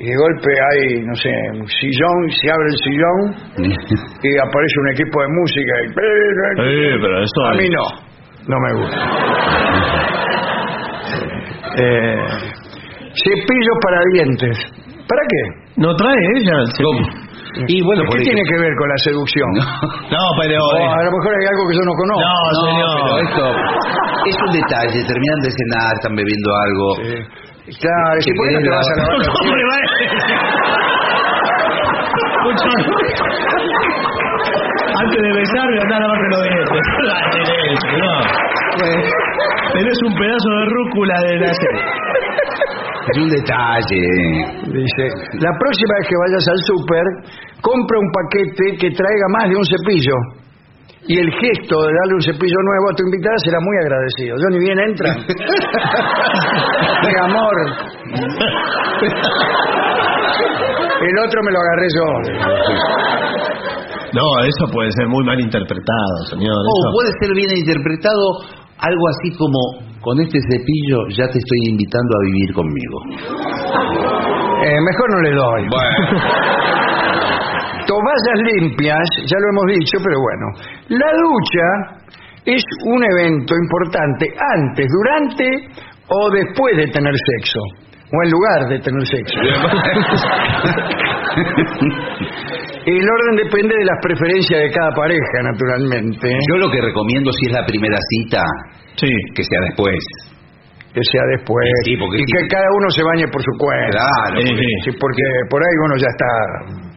y de golpe hay, no sé, un sillón, se abre el sillón y aparece un equipo de música y... Sí, pero eso A mí no, no me gusta. Eh, cepillos para dientes. ¿Para qué? ¿No trae ella? Y bueno, ¿Qué tiene que ver con la seducción? No, pero... O eh, a lo mejor hay algo que yo no conozco. No, No, señor. pero esto es un detalle. Terminan de cenar, están bebiendo algo. Sí. Claro, si Que por qué no te vas a la- lavar los ¿Cómo le va a Antes de besarme andá a lavarte los dientes. No. Tenés un pedazo de rúcula de la Es un detalle. Dice, la próxima vez que vayas al súper, compra un paquete que traiga más de un cepillo. y el gesto de darle un cepillo nuevo a tu invitada será muy agradecido. Yo ni bien entra. Mi amor. El otro me lo agarré yo. No, eso puede ser muy mal interpretado, señor. O eso- puede ser bien interpretado algo así como, con este cepillo ya te estoy invitando a vivir conmigo. Eh, mejor no le doy. Toallas limpias, ya lo hemos dicho, pero bueno. La ducha es un evento importante antes, durante o después de tener sexo. O en lugar de tener sexo. El orden depende de las preferencias de cada pareja, naturalmente. Yo lo que recomiendo si es la primera cita, Sí. que sea después. Que sea después. Sí, porque y sí. que cada uno se bañe por su cuenta. Claro. Sí, porque- sí. Sí, porque por ahí uno ya está.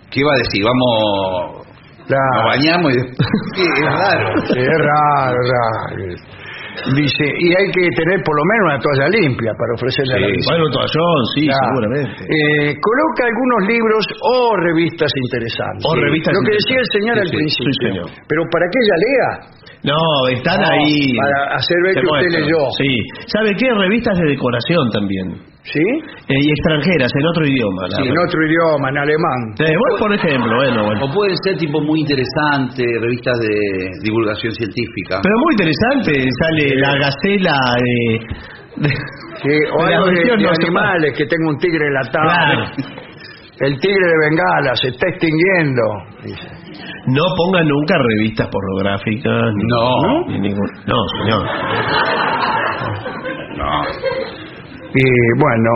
¿Qué iba a decir? Vamos, Claro. nos bañamos y después... Sí, es raro. Sí, es raro, es raro. Dice, y hay que tener por lo menos una toalla limpia para ofrecerle a la visita. Bueno, toallón, sí, seguramente. Eh, coloca algunos libros o revistas interesantes. O revistas Lo que decía el señor Sí, al sí, principio. sí, señor. Pero para que ella lea. No, están No, ahí. para hacer ver Te que usted muestro. leyó. Sí. ¿Sabe qué? Revistas de decoración también. ¿Sí? Eh, y extranjeras, en otro idioma. la Sí, en otro idioma, en alemán. Eh, bueno, por ejemplo, bueno, bueno. O pueden ser tipo muy interesantes, revistas de divulgación científica. Pero muy interesante, sale la gacela de... de- Sí, o de algo de, de no animales, que tengo un tigre enlatado. Claro. El tigre de Bengala se está extinguiendo. dice. No pongan nunca revistas pornográficas. Ni, No. ni ningún- no, señor. No. Y bueno,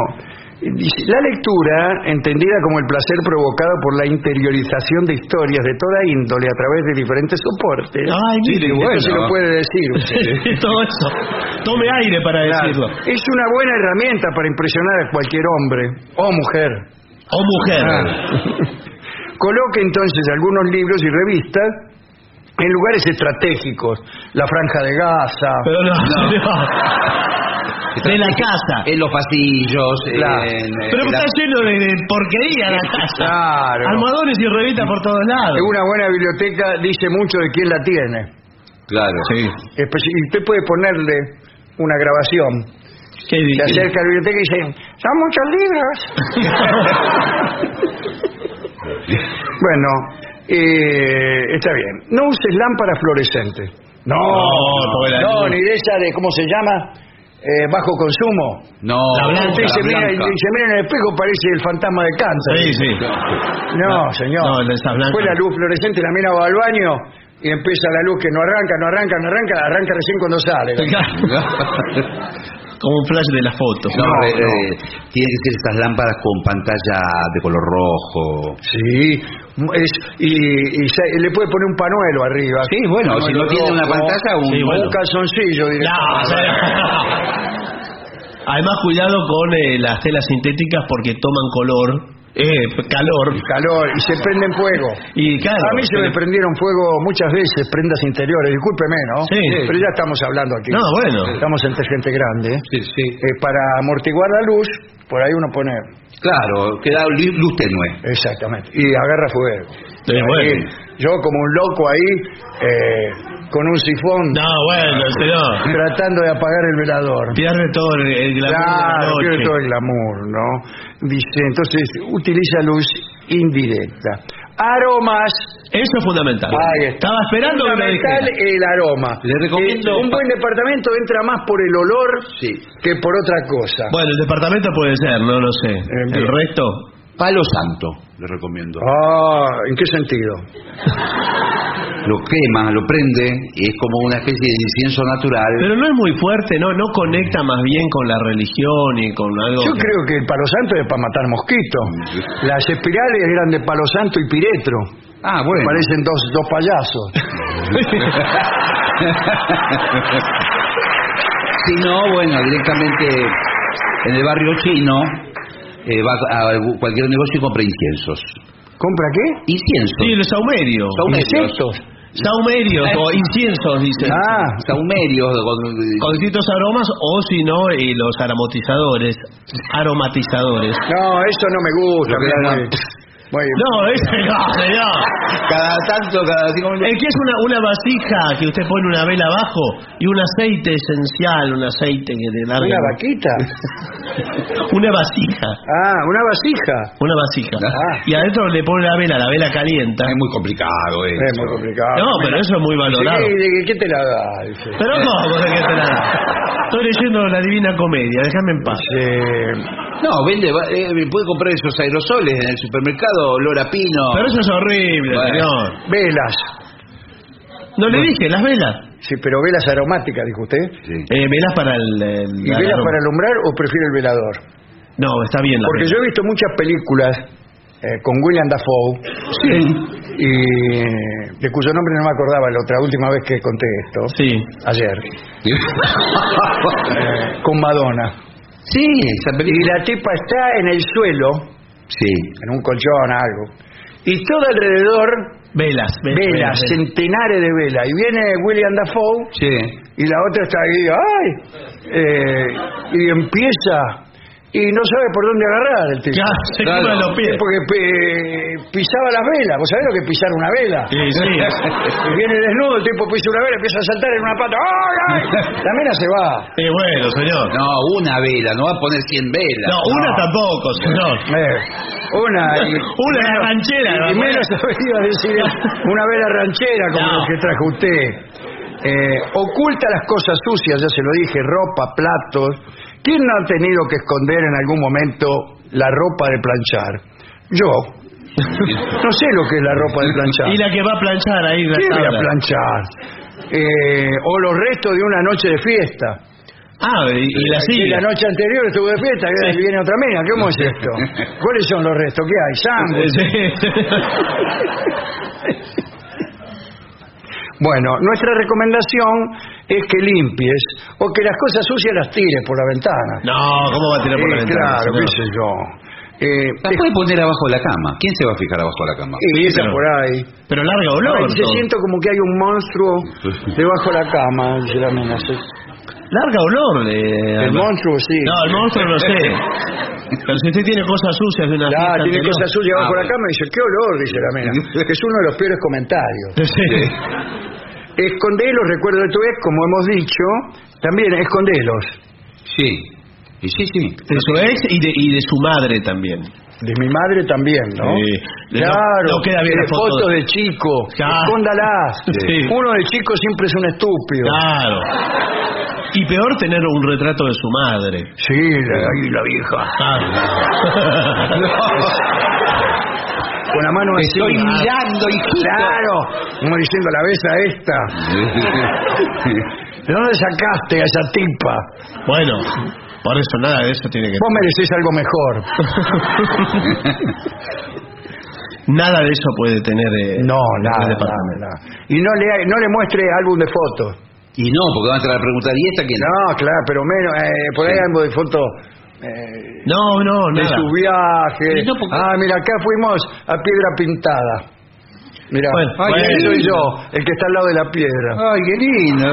la lectura, entendida como el placer provocado por la interiorización de historias de toda índole a través de diferentes soportes. Ay, Sí, mire, bueno. se lo puede decir. Todo eso. Tome aire para Claro. decirlo. Es una buena herramienta para impresionar a cualquier hombre o mujer. O mujer. Ah. Coloque entonces algunos libros y revistas en lugares estratégicos, la franja de Gaza, Pero no, señor. De la casa. En los pasillos, Claro. en, en Pero la- está lleno de, de porquería la casa. Claro. Almohadones y revistas por todos lados. Una buena biblioteca dice mucho de quién la tiene. Claro. Espe- Y usted puede ponerle una grabación. ¿Qué Se dice? acerca a la biblioteca y dice, son muchos libros. bueno, eh, está bien. No uses lámparas fluorescentes. No, la no, luz- ni de esa de, ¿cómo se llama? Eh, bajo consumo. No, La blanca, Usted se la mira, blanca. se mira en el espejo, parece el fantasma de cáncer. Sí, sí. No, No, señor. no, blancas. Fue la luz fluorescente, la mira va al baño y empieza la luz que no arranca, no arranca, no arranca, arranca recién cuando sale. Como un flash de la foto. No, No, eh, no. tiene que ser estas lámparas con pantalla de color rojo. Sí, es, y, y se- le puede poner un panuelo arriba. Sí, bueno, si no tiene una pantalla, un- Sí, bueno. un calzoncillo directamente. Además, cuidado con eh, las telas sintéticas porque toman color, eh, calor. Calor, y se prenden fuego. Y claro. A mí se me prendieron fuego muchas veces, prendas interiores, discúlpeme, ¿no? Sí. Pero ya estamos hablando aquí. No, bueno. Estamos entre gente grande. ¿eh? Sí, sí. Eh, para amortiguar la luz, por ahí uno pone... Claro, queda luz tenue. Exactamente. Y agarra fuego. Sí, Ahí, bueno. Yo como un loco ahí, eh, con un sifón, No, bueno, señor. tratando de apagar el velador. Pierde todo el, el glamour Claro, pierde todo el glamour, ¿no? Dice, entonces, utiliza luz indirecta. Aromas. Eso es fundamental. Ahí está. Estaba esperando que lo Fundamental dijera. el aroma. Le recomiendo- Eh, un buen departamento entra más por el olor Sí. que por otra cosa. Bueno, el departamento puede ser, no lo sé. el resto. Palo santo, le recomiendo. Ah, ¿en qué sentido? Lo quema, lo prende y es como una especie de incienso natural. Pero no es muy fuerte, ¿no? No conecta más bien con la religión y con algo. Yo que- creo que el palo santo es para matar mosquitos. Las espirales eran de palo santo y piretro. Ah, bueno. Parecen dos, dos payasos. Si no, bueno, directamente en el barrio chino eh, va a cualquier negocio y compra inciensos. ¿Compra qué? Inciensos. Sí, los saumerios. Saumerios. Saumerios o inciensos, dicen. Ah, Saumerios. con- Con distintos aromas o si no, y los aromatizadores. Aromatizadores. no, eso no me gusta. Lo que No, ese no, señor. Cada tanto, cada cinco minutos. El que es una, una vasija que usted pone una vela abajo y un aceite esencial, un aceite que te larga. ¿Una vaquita? Una vasija. Ah, una vasija. Una vasija. Ah. Y adentro le pone la vela, la vela calienta. Es muy complicado eso. Es muy complicado. No, pero eso es muy valorado. ¿de qué te la da? Dice. Pero ¿cómo de que te la da? Estoy leyendo la Divina Comedia, déjame en paz. No, vende, va- eh, puede comprar esos aerosoles en el supermercado, olor a pino. Pero eso es horrible, Bueno. señor. Velas. No le dije, las velas. Sí, pero velas aromáticas, dijo usted. Sí. Eh, velas para el... el- ¿Y la- velas la- para alumbrar o prefiere el velador? No, está bien la Porque vela. yo he visto muchas películas eh, con William Dafoe Sí, y de cuyo nombre no me acordaba la otra última vez que conté esto, sí. ayer, eh, con Madonna. sí, esa Y película. la tipa está en el suelo, Sí. en un colchón, algo, y todo alrededor Velas, ve- velas, velas. centenares de velas. Y viene William Dafoe Sí. y la otra está ahí, ¡ay! Eh, y empieza y no sabe por dónde agarrar el tipo. Claro, se Claro. quema los pies. Porque pe- pisaba las velas. ¿Vos sabés lo que es pisar una vela? Sí, sí. Y viene desnudo, el tipo pisa una vela, empieza a saltar en una pata. ¡Ay, ay! La mina se va. Sí, bueno, señor. No, una vela, no va a poner 100 velas. No, una tampoco, señor. Eh, una y, Una menos- ranchera, y, ¿no? menos iba a decir una vela ranchera como No. lo que trajo usted. Eh, oculta las cosas sucias, ya se lo dije, ropa, platos. ¿Quién no ha tenido que esconder en algún momento la ropa de planchar? Yo. No sé lo que es la ropa de planchar. Y la que va a planchar ahí la ¿Qué voy a tabla. planchar? Eh, o los restos de una noche de fiesta. Ah, y, y la Aquí sigue. La noche anterior estuvo de fiesta y Sí. viene otra mina. ¿Cómo es esto? ¿Cuáles son los restos? ¿Qué hay? Sándwich. Sí. Bueno, nuestra recomendación es que limpies o que las cosas sucias las tires por la ventana. No, ¿cómo va a tirar por la Eh, ventana? Claro, señor? qué sé yo. Eh, La puede poner abajo de la cama. ¿Quién se va a fijar abajo de la cama? y esa pero- por ahí. Pero larga olor. Todo. siento como que hay un monstruo debajo de la cama, dice la mina. Larga olor. De... El monstruo, sí. No, el monstruo no sé. Pero si usted tiene cosas sucias de una Ya, fiesta tiene anterior. cosas suyas Ah, bajo la bueno. cama y dice, qué olor, dice la mina. Que es uno de los peores comentarios. Sí. Escondelos, recuerdo de tu ex, como hemos dicho, también escondelos. Sí. Y sí, sí. De su ex y de, y de su madre también. De mi madre también, ¿no? Sí. No- Claro, no queda bien de la foto. fotos de chico, Claro. escóndalas. Sí. Uno de chico siempre es un estúpido. Claro. Y peor tener un retrato de su madre. Sí, la, ahí la vieja. Con la mano así. estoy mirando, hijito. Claro, como diciendo la besa esta. ¿De dónde sacaste a esa tipa? Bueno, por eso nada de eso tiene que... Vos merecés algo mejor. Nada de eso puede tener... eh, No, el nada, nada, departamento. nada. Y no le, no le muestre álbum de fotos. Y no, porque van a entrar a preguntar, ¿y esta quién? No, claro, pero menos, eh, por ahí álbum de fotos eh, No, no, de nada. su viaje. Y no, porque- Ah, mira, acá fuimos a Piedra Pintada. Mira, Bueno, ay, bueno. ahí soy yo, el que está al lado de la piedra. Ay, qué lindo.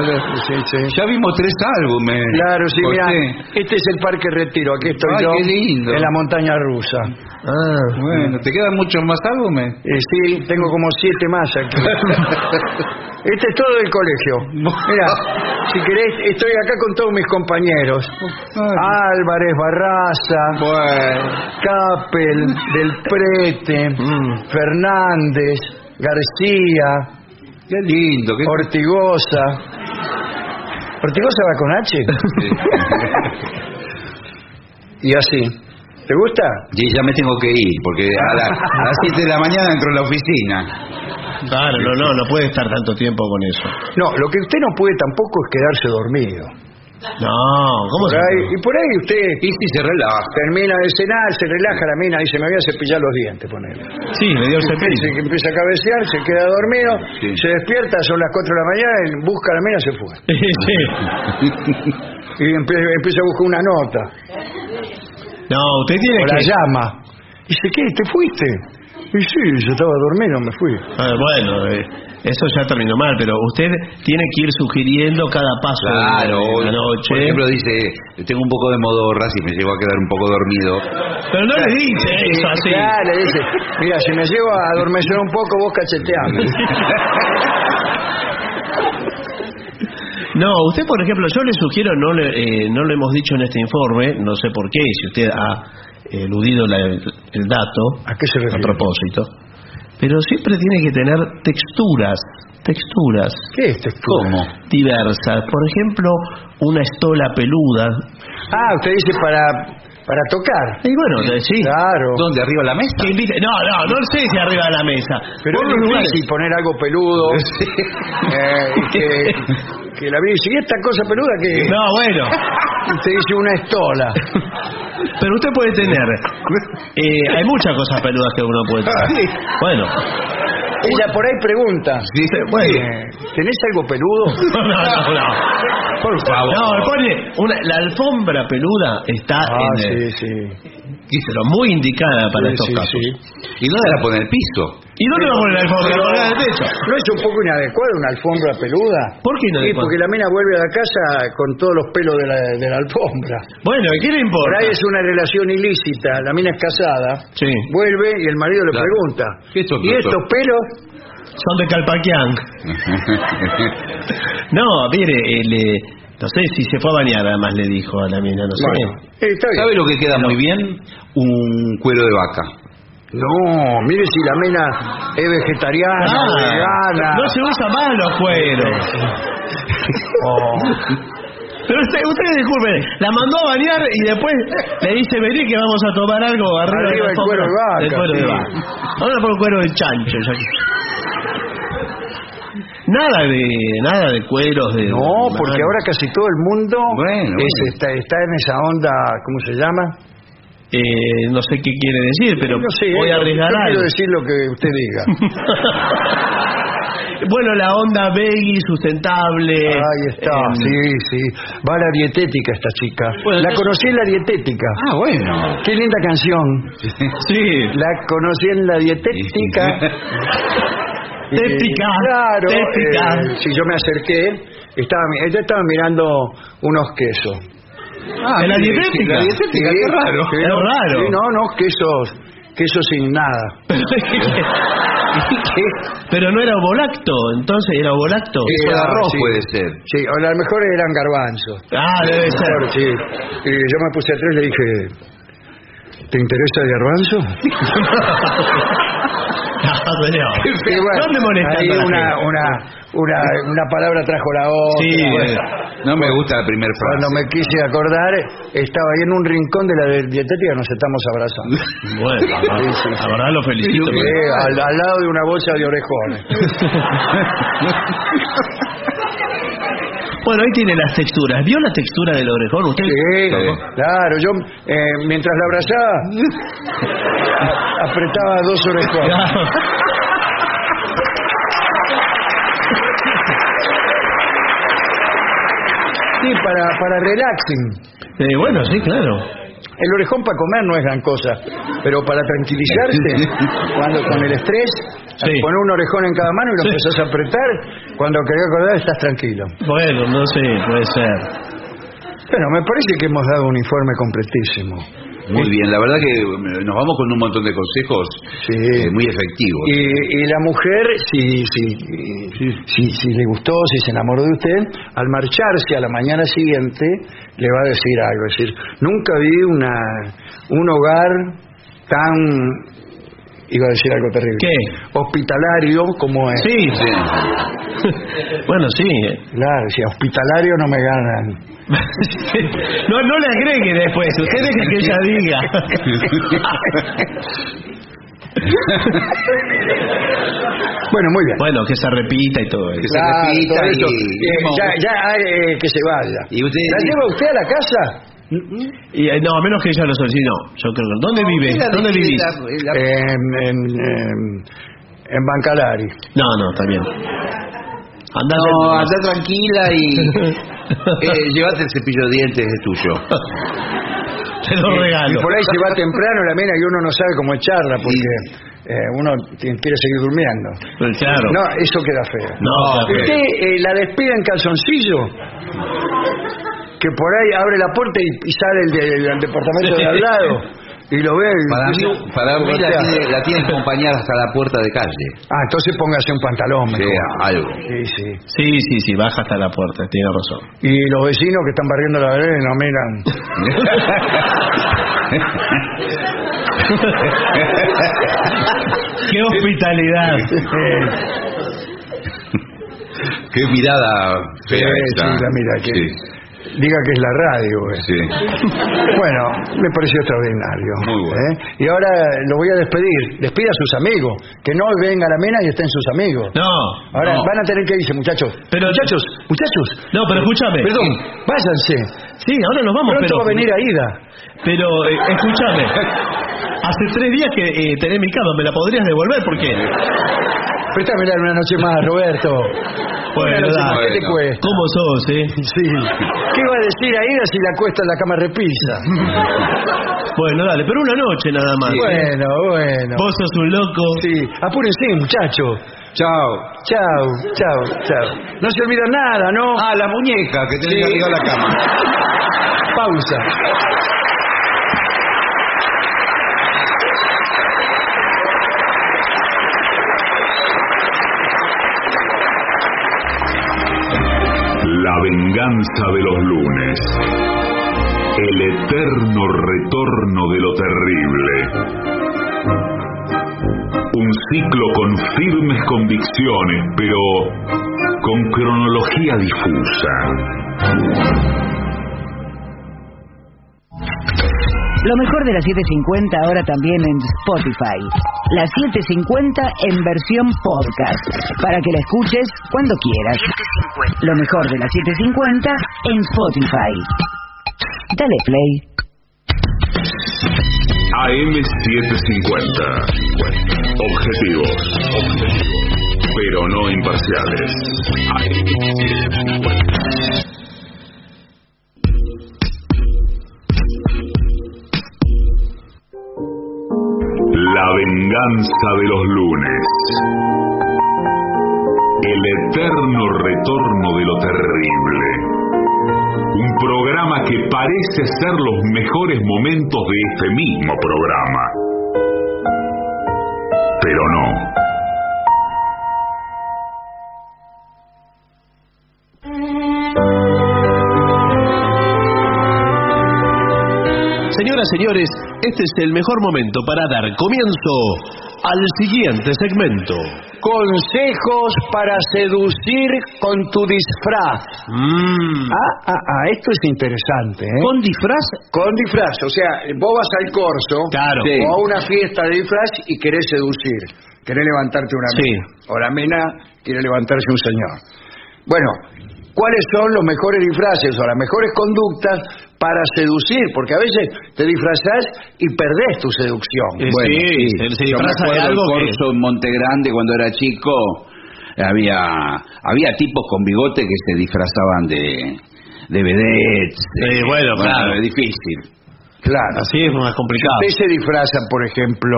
Sí, sí. Ya vimos tres álbumes. Claro, sí, mira, este es el Parque Retiro, aquí estoy Ay, yo qué lindo. en la montaña rusa. Ah, Bueno, ¿te quedan muchos más álbumes? Eh, sí, tengo como siete más aquí. este es todo del colegio. Mira, si querés, estoy acá con todos mis compañeros. Álvarez, Barraza, Bueno. Capel, Del Prete, Mm. Fernández, García, Qué lindo. Qué... Ortigosa. ¿Ortigosa va con H? y así. ¿Te gusta? Y ya me tengo que ir, porque a, la- a las 7 de la mañana entro a la oficina. claro, no, no, no puede estar tanto tiempo con eso. No, lo que usted no puede tampoco es quedarse dormido. No, ¿cómo Por se ahí, y por ahí usted Y se relaja. termina de cenar, se relaja la mina, dice, me voy a cepillar los dientes, ponele. Sí, le dio el Se cepillo. empieza a cabecear, se queda dormido, Sí. se despierta, son las 4 de la mañana, y busca la mina, se fue. Sí. Y empieza, empieza a buscar una nota, No, usted tiene o la que... llama. Dice, ¿qué? ¿Te fuiste? Y sí, yo estaba dormido, me fui. Ah, bueno, eh, Eso ya terminó mal, pero usted tiene que ir sugiriendo cada paso Claro, de la noche. por ejemplo dice, tengo un poco de modorra, si me llego a quedar un poco dormido. pero no le dice eso así. Claro, le dice, mira, si me llego a adormecer un poco, vos cacheteame. No, usted, por ejemplo, yo le sugiero, no le, eh, no lo hemos dicho en este informe, no sé por qué, si usted ha eludido la- el dato ¿A qué se a refiere? propósito, pero siempre tiene que tener texturas, texturas ¿Qué es textura? ¿Cómo? diversas. Por ejemplo, una estola peluda. Ah, usted dice para, para tocar. Y bueno, sí. Claro. ¿Dónde? ¿Arriba de la mesa? No, no, no sé si arriba de la mesa. Pero es lugares. difícil poner algo peludo. eh, que, que la vida dice, ¿y esta cosa peluda que No, bueno. Usted dice una estola. Pero usted puede tener. eh, hay muchas cosas peludas que uno puede tener. Bueno. Ella por ahí pregunta. Dice, bueno. eh, ¿Tenés algo peludo? No, no, no. Por favor. No, pone una, la alfombra peluda está Ah, en, sí, sí. díselo, muy indicada para Sí, estos sí, casos. sí. ¿Y dónde la pone el piso? ¿Y dónde va a poner la alfombra? ¿La pone en el techo? ¿No es un poco inadecuado una alfombra peluda? ¿Por qué Sí, inadecuado? porque la mina vuelve a la casa con todos los pelos de la, de la alfombra. Bueno, ¿y ¿qué le Por importa? ahí es una relación ilícita, la mina es casada, Sí. vuelve y el marido le Claro. pregunta, ¿Qué estos ¿y pelos? estos pelos? Son de Calpaquián. No, mire, el, eh, no sé si se fue a bañar, además le dijo a la mina, no sé. Bueno, eh, está bien. ¿Sabe lo que queda muy bien? Un cuero de vaca. No, mire si la mina es vegetariana, vegana. no se usa más los cueros. Oh. Pero usted, usted disculpe, la mandó a bañar y después le dice, vení que vamos a tomar algo arriba, Arriba de la el cuero de alfombra". vaca, El cuero de sí. vaca. Ahora por el cuero de chancho. ya que- Nada de nada de cueros de No, porque ahora casi todo el mundo Bueno, es- bueno. Está, está en esa onda, ¿cómo se llama? Eh, no sé qué quiere decir, pero no sé, voy a eh, arriesgar yo algo. quiero decir lo que usted diga. bueno, la onda veggie sustentable. Ahí está, sí, sí. Va a la dietética esta chica. Bueno, la conocí en la dietética. Ah, bueno. Qué linda canción. Sí. La conocí en la dietética. Tética, Claro. tética. eh, si yo me acerqué, estaba, ella estaba mirando unos quesos. Ah, ¿En la dietética? La dietética, Sí, qué raro. sí, Es no, raro. sí, no, no, quesos, quesos sin nada. Pero no era ovolacto, entonces era ovolacto. Queso de Ah, arroz sí. puede ser. Sí, o a lo mejor eran garbanzos. Ah, debe ser. Sí. Y yo me puse atrás y le dije, ¿te interesa el garbanzo? Bueno, ¿Dónde molesta ahí una, una, una, una palabra trajo la otra. Sí, Bueno, eh, No me gusta la primera frase. Cuando me quise acordar, estaba ahí en un rincón de la dietética, nos estamos abrazando. Bueno, Sí, sí, la verdad lo felicito. Sí, al, al lado de una bolsa de orejones. Bueno, ahí tiene las texturas. ¿Vio la textura del orejón usted? Sí, claro, yo eh, mientras la abrazaba, apretaba dos orejones. Claro. Sí, para, para relaxing. Eh, bueno, sí, claro. El orejón para comer no es gran cosa, pero para tranquilizarse, cuando con el estrés, Sí. poner un orejón en cada mano y lo Sí. empezás a apretar, cuando querés acordar estás tranquilo. Bueno, no sé, puede ser. Bueno, me parece que hemos dado un informe completísimo. Muy bien, la verdad que eh, nos vamos con un montón de consejos Sí. eh, muy efectivos. Y, y la mujer, si, si, si, si le gustó, si se enamoró de usted, al marcharse a la mañana siguiente, le va a decir algo. Es decir, nunca vi una, un hogar tan, iba a decir algo terrible, ¿Qué? hospitalario como es. Sí, sí. bueno, sí. Claro, si hospitalario no me ganan. no, no le agregue después. Usted deje que ella diga. Bueno, muy bien. bueno, que se repita y todo eso. Que se repita todo esto. y- Eh, ya, ya eh, que se vaya. Y usted- ¿La lleva usted a la casa? Y, eh, no, a menos que ella lo solicite. No, yo creo que. ¿Dónde vive? ¿Dónde vivís? En, en, en, en Bancalari. No, no, está bien. Andate. No, anda tranquila y eh, llévate el cepillo de dientes, es tuyo. Te lo Y regalo. por ahí se va temprano la mina y uno no sabe cómo echarla porque eh, uno quiere seguir durmiendo. Pues claro. No, eso queda feo. No, ¿Usted eh, la despide en calzoncillo? Que por ahí abre la puerta y, y sale el, de- del departamento de al lado y lo ve. y Para mí, para mí la tiene, la tiene que acompañar hasta la puerta de calle. Ah, entonces póngase un pantalón Sí, algo. Sí, sí. Sí, sí, sí, baja hasta la puerta, tiene razón. Y los vecinos que están barriendo la vereda no miran. ¡Qué hospitalidad! Qué mirada fea sí, esta. la mira, que Sí, diga que es la radio. eh. sí. Bueno, me pareció extraordinario. Muy bueno. ¿eh? Y ahora lo voy a despedir. Despida a sus amigos. Que no venga la mina y estén sus amigos. No, Ahora no. van a tener que irse, muchachos. Pero- muchachos, muchachos. no, pero escúchame. Perdón, váyanse. Sí, ahora nos vamos, Pronto pero... va a venir Aida. Pero, eh, escúchame. Hace tres días que eh, tenés mi cama, ¿me la podrías devolver? ¿Por qué? Préstamela una noche más, Roberto. Bueno, Una noche más, dale. ¿Qué te cuesta? ¿Cómo sos, eh? Sí. ¿Qué va a decir Aida si la cuesta en la cama repisa? Bueno, dale, pero una noche nada más. ¿eh? Bueno, bueno. Vos sos un loco. Sí, apúrense, muchachos. Chao. Chao, chao, chao. No se olvida nada, ¿no? Ah, la muñeca que tenés Sí. arriba de la cama. Pausa. La venganza de los lunes. El eterno retorno de lo terrible. Un ciclo con firmes convicciones, pero con cronología difusa. Lo mejor de las 750 ahora también en Spotify. Las 750 en versión podcast. Para que la escuches cuando quieras. Lo mejor de las 750 en Spotify. Dale play. AM750. Objetivos. Pero no imparciales. AM750. De los lunes. El eterno retorno de lo terrible. Un programa que parece ser los mejores momentos de este mismo programa. Pero no. Señoras, señores, este es el mejor momento para dar comienzo al siguiente segmento. Consejos para seducir con tu disfraz. Mm. Ah, ah, ah, esto es interesante, ¿eh? ¿Con disfraz? Con disfraz, o sea, vos vas al corso Claro. o a una fiesta de disfraz y querés seducir, querés levantarte una Sí. mina, o la mina quiere levantarse un señor. Bueno, ¿cuáles son los mejores disfraces o las mejores conductas para seducir? Porque a veces te disfrazás y perdés tu seducción. Eh, sí, se- se yo me acuerdo algo el que- corso en Monte Grande cuando era chico. Había había tipos con bigote que se disfrazaban de de vedettes. Sí, bueno, claro. es difícil. Claro. Así es más complicado. Usted se disfraza, por ejemplo,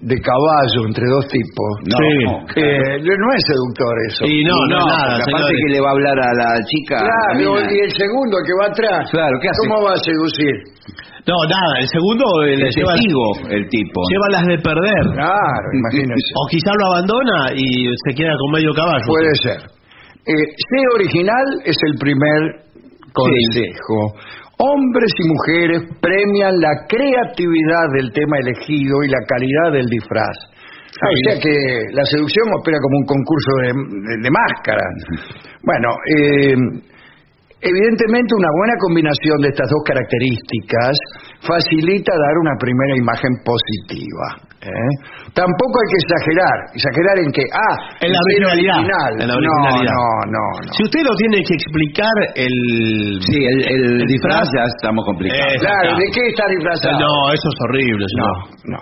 de caballo entre dos tipos. No, Sí. Eh, no es seductor eso. Y no, no, no, nada, porque aparte que le va a hablar a la chica. la Claro, y el segundo que va atrás. Claro, ¿qué hace? ¿Cómo va a seducir? No, nada, el segundo eh, le Es lleva, testigo el tipo. lleva las de perder. Claro, imagínese. O quizá lo abandona y se queda con medio caballo. Puede ser. Eh, sé original es el primer consejo. Hombres y mujeres premian la creatividad del tema elegido y la calidad del disfraz. Ah, o sea que la seducción opera como un concurso de, de- de máscaras. Bueno, eh, evidentemente una buena combinación de estas dos características facilita dar una primera imagen positiva. ¿Eh? Tampoco hay que exagerar. ¿Exagerar en que Ah, En la originalidad. original. En la No, originalidad. No, no, no. Si usted lo tiene que explicar, el. Sí, el, el El disfraz ya estamos complicados. Eh, Claro. ¿de qué está disfrazado? No, eso es horrible, no, señor. no.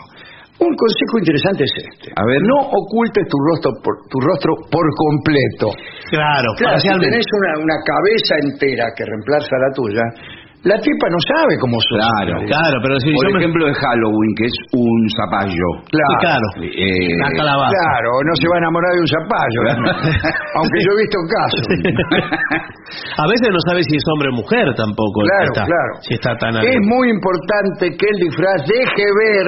Un consejo interesante es este. A ver. no ocultes tu rostro por, tu rostro por completo. Claro, Claro, si tenés una, una cabeza entera que reemplaza la tuya, La tipa no sabe cómo son. Claro. Claro, pero si Por yo me... ejemplo, de Halloween, que es un zapallo. Claro. Claro. Eh, La calabaza. Claro, no se va a enamorar de un zapallo. Aunque yo he visto casos. A veces no sabe si es hombre o mujer tampoco. Claro, está, claro. Si está tan Es muy importante que el disfraz deje ver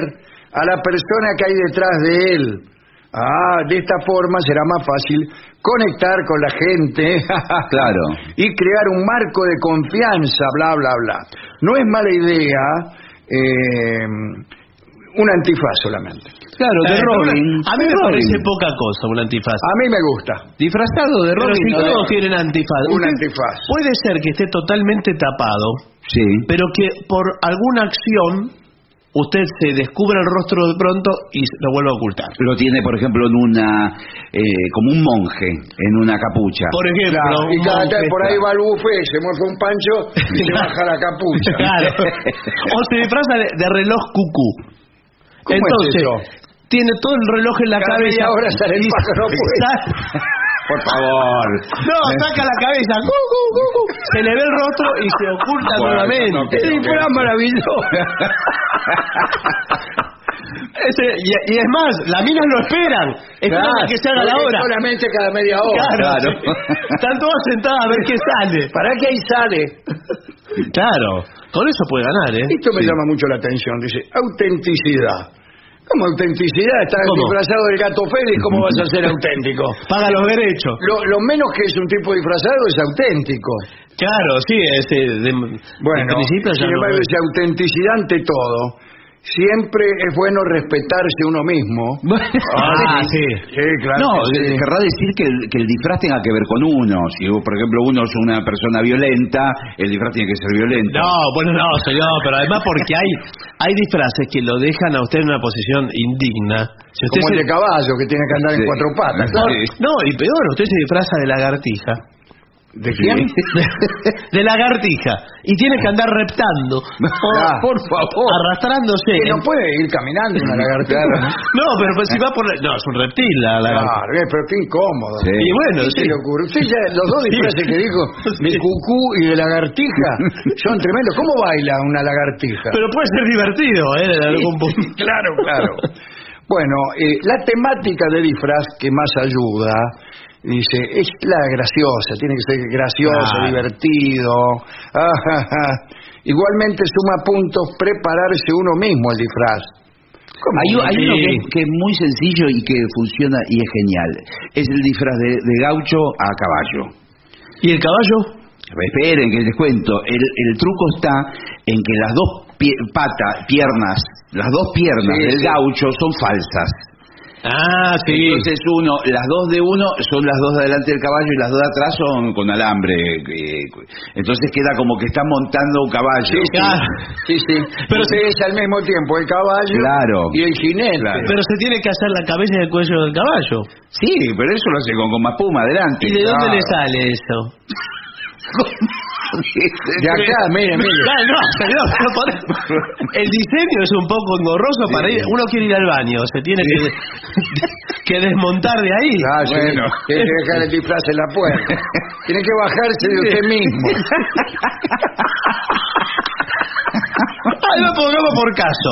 a la persona que hay detrás de él. Ah, de esta forma será más fácil conectar con la gente. Claro. Y crear un marco de confianza, bla, bla, bla. No es mala idea eh, un antifaz solamente. Claro, de Eh, Robin. A mí me Robin. parece poca cosa un antifaz. A mí me gusta. Disfrazado de Pero Robin. si ¿no? todos tienen antifaz. Un Usted- antifaz. Puede ser que esté totalmente tapado, Sí. pero que por alguna acción usted se descubra el rostro de pronto y lo vuelva a ocultar. Lo tiene, por ejemplo, en una. eh, como un monje, en una capucha. Por ejemplo, Claro, y cada monje- vez por ahí va el buffet, se mueve un pancho y se baja la capucha. Claro. O se disfraza de, de reloj cucú. ¿Cómo es Entonces, eso? tiene todo el reloj en la Cada cabeza. media hora sale el y- pájaro puesto. Por favor. No, saca la cabeza. cu, cu, cu, cu. Se le ve el rostro y se oculta Bueno, nuevamente. no creo ¡Qué disfraz maravilloso! Ese- y, y es más, las minas lo esperan. Esperan a que se haga la hora. Solamente cada media hora. Claro. Están todas sentadas a ver qué sale. ¿Para qué ahí sale? Claro. Con eso puede ganar, ¿eh? Esto me llama mucho la atención. Dice, autenticidad. ¿Cómo autenticidad? Estás ¿Cómo? disfrazado del gato Félix, ¿cómo vas a ser auténtico? Paga los derechos. Lo, lo menos que es un tipo disfrazado es auténtico. Claro, sí, ese de, Bueno, en principio ya sin no embargo, es. dice autenticidad ante todo. Siempre es bueno respetarse uno mismo. Ah, sí. Sí, claro. No, que sí. querrá decir que el, que el disfraz tenga que ver con uno. Si, por ejemplo, uno es una persona violenta, el disfraz tiene que ser violento. No, bueno, no, señor, pero además porque hay hay disfraces que lo dejan a usted en una posición indigna. Si usted Como el se- de caballo que tiene que andar en cuatro patas. Sí. claro. No, y peor, usted se disfraza de lagartija. ¿De quién? de lagartija. Y tiene que andar reptando. Ah, por favor. Arrastrándose. Que no puede ir caminando una lagartija. ¿no? Pero pues si va por... No, es un reptil la lagartija. Claro, eh, pero qué incómodo. Sí. Y bueno, ¿Qué sí. le ocurre? Ya, los dos disfraces que dijo, de cucú y de lagartija, son tremendos. ¿Cómo baila una lagartija? Pero puede ser divertido, ¿eh? En algún punto. claro, claro. Bueno, eh, la temática de disfraz que más ayuda, dice, es la graciosa, tiene que ser gracioso, divertido. Igualmente suma puntos prepararse uno mismo el disfraz. Hay, hay uno que es, que es muy sencillo y que funciona y es genial. Es el disfraz de, de gaucho a caballo. ¿Y el caballo? Esperen que les cuento. El, el truco está en que las dos pie- patas, piernas, las dos piernas Sí, del sí. gaucho son falsas. Ah, sí. Entonces uno, las dos de uno son las dos de adelante del caballo y las dos de atrás son con alambre. eh, Entonces queda como que está montando un caballo. Sí, sí. Claro. Sí, sí. Pero Usted es al mismo tiempo el caballo Claro. y el jinete. Claro. Pero se tiene que hacer la cabeza y el cuello del caballo. Sí, pero eso lo hace con goma espuma adelante. ¿Y de dónde le sale eso? De acá, mire, mire. No, no podemos. El diseño es un poco engorroso para ir. Uno quiere ir al baño, se tiene que, que desmontar de ahí. Ah. Bueno. Tiene que dejar el disfraz en la puerta. Tiene que bajarse de usted mismo. Ahí lo pongamos por caso.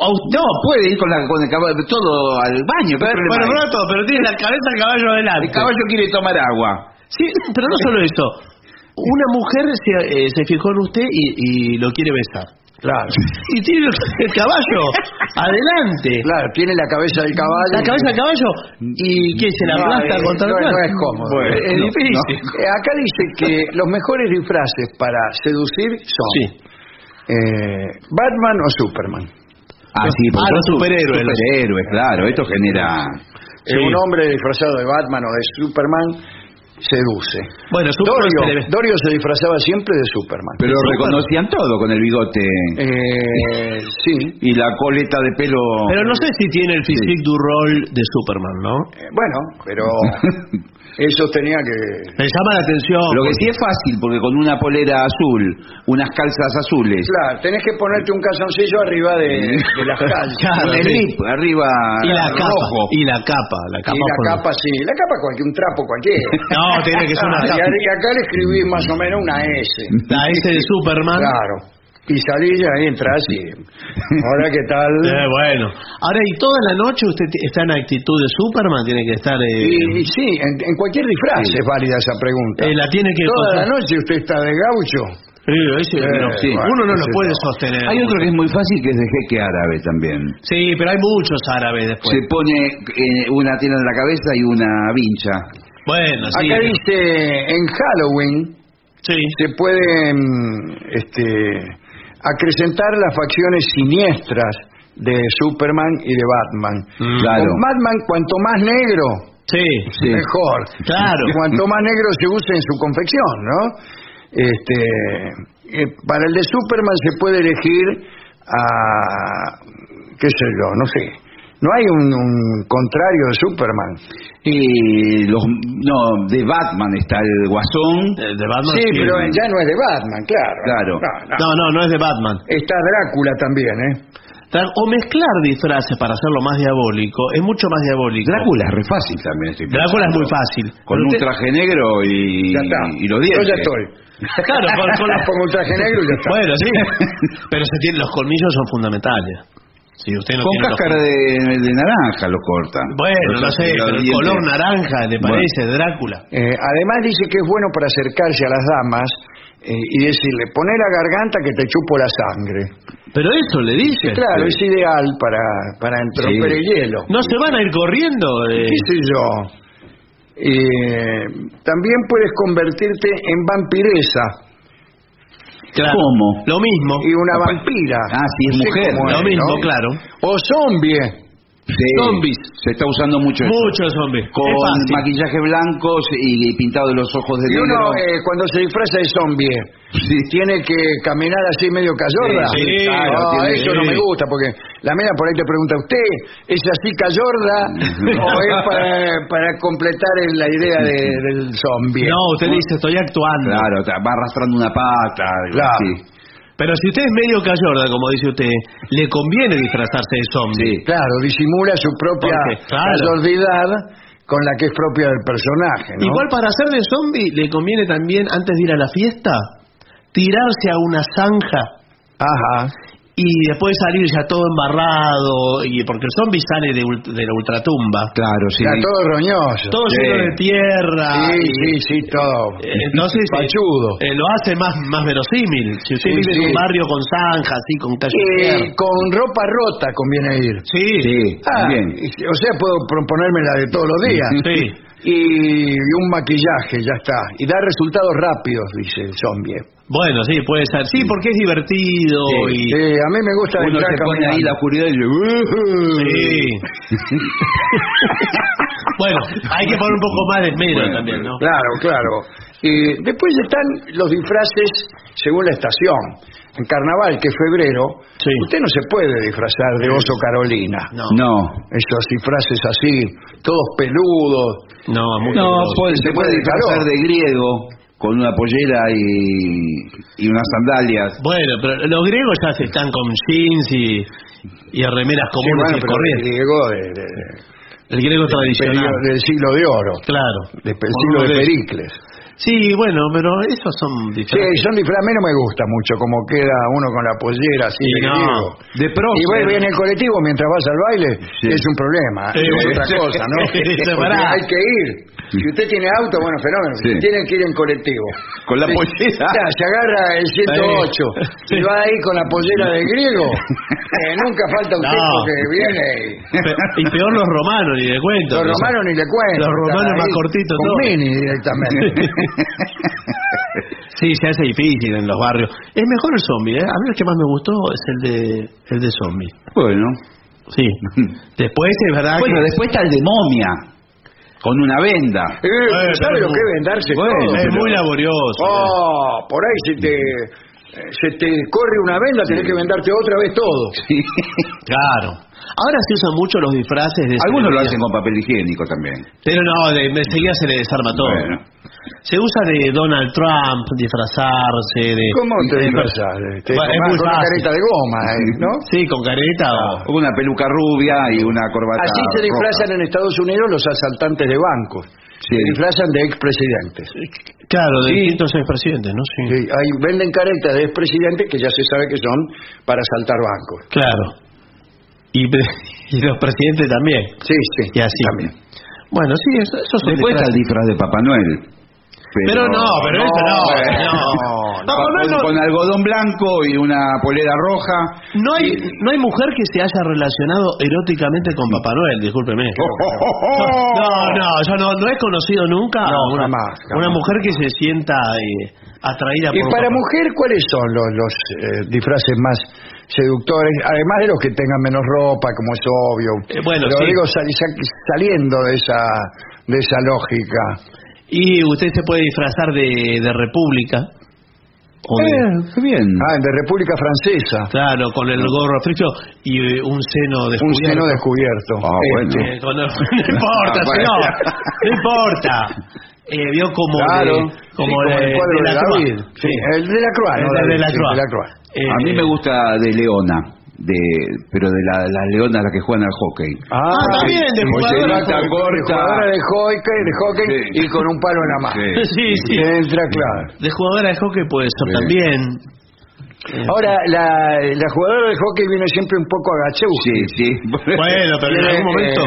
O No, puede ir con, la, con el caballo todo al baño. ¿qué pero, bueno, pero tiene la cabeza del caballo adelante. el caballo quiere tomar agua. Sí, pero no solo eso. Una mujer se, eh, se fijó en usted y, y lo quiere besar. Claro. Y tiene el caballo adelante. Claro, tiene la cabeza del caballo. La cabeza del caballo y que se la No, aplasta eh, contra no, el no es cómodo. Bueno, es no, difícil. Eh, acá dice que los mejores disfraces para seducir son Sí. eh, Batman o Superman. Ah, sí, porque Ah, los son superhéroes, claro. Esto genera... Eh, un hombre disfrazado de Batman o de Superman seduce. Bueno, Superman se le Dorio, se disfrazaba siempre de Superman. Pero reconocían todo con el bigote Eh, sí. y la coleta de pelo. Pero no sé si tiene el physique du rol de Superman, ¿no? Eh, bueno, pero eso tenía que... Me llama la atención. Lo que sí es fácil, porque con una polera azul, unas calzas azules, Claro, tenés que ponerte un calzoncillo arriba de, de las calzas. Claro, el sí. lip arriba y la capa, rojo. y la capa, la Y capa. la con- capa, sí. La capa, cualquier, un trapo cualquiera. No, tiene que ser una y, a- y acá le escribí más o menos una S. La S de Superman. Claro. Y salí y ahí entras y... Hola, ¿qué tal? Eh, bueno. Ahora, ¿y toda la noche usted está en actitud de Superman? Tiene que estar... eh, Y, y sí, en, en cualquier disfraz es válida esa pregunta. eh, la tiene que... Toda la noche usted está de gaucho. Sí, ese- Eh, no, sí. Uno no lo puede sostener. Hay otro que es muy fácil que es de jeque árabe también. Sí, pero hay muchos árabes después. Se pone eh, una tiene en la cabeza y una vincha. Bueno, sí. Acá dice, en Halloween Sí. se pueden este, acrecentar las facciones siniestras de Superman y de Batman. Mm. Claro. Con Batman, cuanto más negro, Sí. Sí. mejor. Claro. Cuanto más negro se use en su confección, ¿no? Este, eh, para el de Superman se puede elegir a, qué sé yo, no sé. No hay un, un contrario de Superman. Y los no, de Batman está el Guasón. De, de Batman. Sí, pero ya no es de Batman, claro. Claro. No, no. No, no, no es de Batman. Está Drácula también, ¿eh? O mezclar disfraces para hacerlo más diabólico es mucho más diabólico. Drácula es re fácil también. estoy Drácula es muy fácil. Con Pero un usted- traje negro y, Ya está. y los Yo dientes. ya estoy. Claro, con, con Pongo un traje negro y ya está. Bueno, sí. Pero se tiene, los colmillos son fundamentales. Si usted no Con los cáscara de, de naranja lo cortan. Bueno, Los no sé, pero el color naranja, ¿le Bueno. parece, Drácula? Eh, además dice que es bueno para acercarse a las damas eh, y decirle, poné la garganta que te chupo la sangre. Pero eso le dice. Claro, es ideal para, para entromper Sí. el hielo. ¿No se van a ir corriendo? eh? ¿Qué sé yo? Eh, también puedes convertirte en vampiresa Claro. ¿Cómo? Lo mismo. y una vampira. Ah, sí, es mujer. Lo es, mismo, ¿no? claro. O zombie. Sí. Zombies. Se está usando mucho eso. Muchos zombies. Con maquillajes blancos y pintado de los ojos de Y negro. uno eh, cuando se disfraza de zombie Sí. tiene que caminar así medio cayorda. Sí, sí, Ah, claro, no, tiene- eso no me gusta porque la mina por ahí te pregunta, ¿usted es así cayorda o es para, para completar el- la idea de- del zombie? No, usted dice, estoy actuando. Claro, va arrastrando una pata. Claro. así. Pero si usted es medio cayorda, como dice usted, le conviene disfrazarse de zombie. Sí. Claro, disimula su propia Porque, claro. con la que es propia del personaje. ¿no? Igual para hacer de zombie le conviene también, antes de ir a la fiesta, tirarse a una zanja Ajá. Y después salir ya todo embarrado, y porque el zombie sale de, ult- de la ultratumba. Claro, sí. Ya todo roñoso. Todo Sí. lleno de tierra. Sí, y- sí, sí, todo. eh, Entonces, Pachudo. eh, lo hace más, más verosímil. Si usted Sí, vive en un barrio con zanja, así, con calle Eh, con ropa rota conviene ir. Sí, Sí, Ah, bien. y- o sea, puedo proponerme la de todos los días. sí. Y, y un maquillaje, ya está. Y da resultados rápidos, dice el zombie. Bueno, sí, puede ser. Sí, porque es divertido y... Sí, a mí me gusta Uno se pone ahí la oscuridad y "Uh". Sí. bueno, hay que poner un poco más de esmero Bueno, también, ¿no? Claro, claro. Y después están los disfraces según la estación. En carnaval, que es febrero, Sí. usted no se puede disfrazar de oso Carolina. No, No. Esos disfraces así, todos peludos. no, mucho No, menos. puede- se puede disfrazar de griego con una pollera y, y unas sandalias. Bueno, pero los griegos ya se están con jeans y, y remeras Sí, comunes y el griego de- de- El griego tradicional. del siglo de oro, Claro. del siglo de- Pericles. Sí, bueno, pero esos son Sí, disfraces. son disfraces. A mí no me gusta mucho como queda uno con la pollera así Sí, de no. De prócer. Y voy en el colectivo mientras vas al baile, Sí. es un problema, Sí. es otra cosa, ¿no? Sí, Porque hay que ir. Si usted tiene auto, bueno, fenómeno. Sí. Tiene que ir en colectivo. Con la Sí. pollera. Ya, se agarra el 108 Sí. y va ahí con la pollera de griego. Eh, nunca falta un No. tipo que viene y... Y peor los romanos, ni de cuento. Los romanos ni le cuento. Los romanos más cortitos, Con todo. mini directamente. Sí, se hace difícil en los barrios. Es mejor el zombie, ¿eh? A mí el que más me gustó es el de el de zombie. Bueno. Sí. Después es verdad Bueno, que... después está el de momia. Con una venda. Eh, Bueno, ¿Sabe pero lo que es vendarse Bueno, todo? es pero- muy laborioso. Oh, por ahí se te, se te corre una venda, tenés que vendarte otra vez todo. Sí. Claro. Ahora se usan mucho los disfraces de Algunos lo hacen con papel higiénico también. Pero no, de, enseguida se le desarma todo. Bueno. Se usa de Donald Trump, disfrazarse, de... ¿Cómo te disfrazas? Te Bueno, es tomás muy con una careta de goma, eh, ¿no? Sí, con careta o... O Una peluca rubia y una corbata Así se disfrazan roja. en Estados Unidos los asaltantes de bancos. Sí. Se disfrazan de expresidentes. Claro, de distintos expresidentes, ¿no? Sí. Sí, hay, venden caretas de expresidentes que ya se sabe que son para asaltar bancos. Claro. Y, y los presidentes también. Sí, sí. Y así. También. Bueno, sí, eso, eso son Después está el disfraz de Papá Noel. Pero no, pero eso no. bueno. no. Papá Con, Noel no- con algodón blanco y una polera roja. No hay, no hay mujer que se haya relacionado eróticamente con Papá Noel, discúlpeme. No, no, yo no, no he conocido nunca No, a una, jamás, jamás. una mujer que se sienta eh, atraída Y por para Papá- mujer, ¿cuáles son los, los eh, disfraces más seductores? Además de los que tengan menos ropa, como es obvio. Eh, bueno, Pero sí. digo, sal- sal- saliendo de esa, de esa lógica. Y usted se puede disfrazar de, de república. Eh, qué bien. Ah, de República Francesa. Claro, con el gorro frío y eh, un seno Un descubierto. seno descubierto. Ah, bueno. Este, Eh, no importa, Ah, bueno. señor. No importa. Eh, vio como Claro, de, sí, como de, el cuadro de, la David. Sí, el de la Croix, El no de David, la sí, Croix. Eh, A mí me gusta de Leona, de, pero de la- las leonas las que juegan al hockey. Ah, también, de jugadora corta. de jugadora de hockey, de hockey Sí. y con un palo en la mano. Sí. Sí, sí. Entra claro. De jugadora de hockey puede ser Sí. también. Ahora, la, la jugadora de hockey viene siempre un poco agachada. Sí, sí. Bueno, pero en algún momento.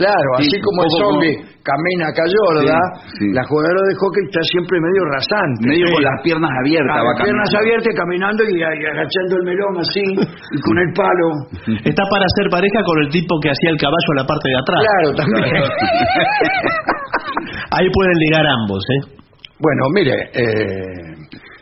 claro, Sí, así como el zombie camina cayorda, Sí, sí. la jugadora de hockey está siempre medio rasante. Medio Sí. con las piernas abiertas. Ah, va las piernas abiertas caminando y, y agachando el melón así, y con el palo. Está para hacer pareja con el tipo que hacía el caballo en la parte de atrás. Claro, también. Ahí pueden ligar ambos, ¿eh? bueno, mire, eh,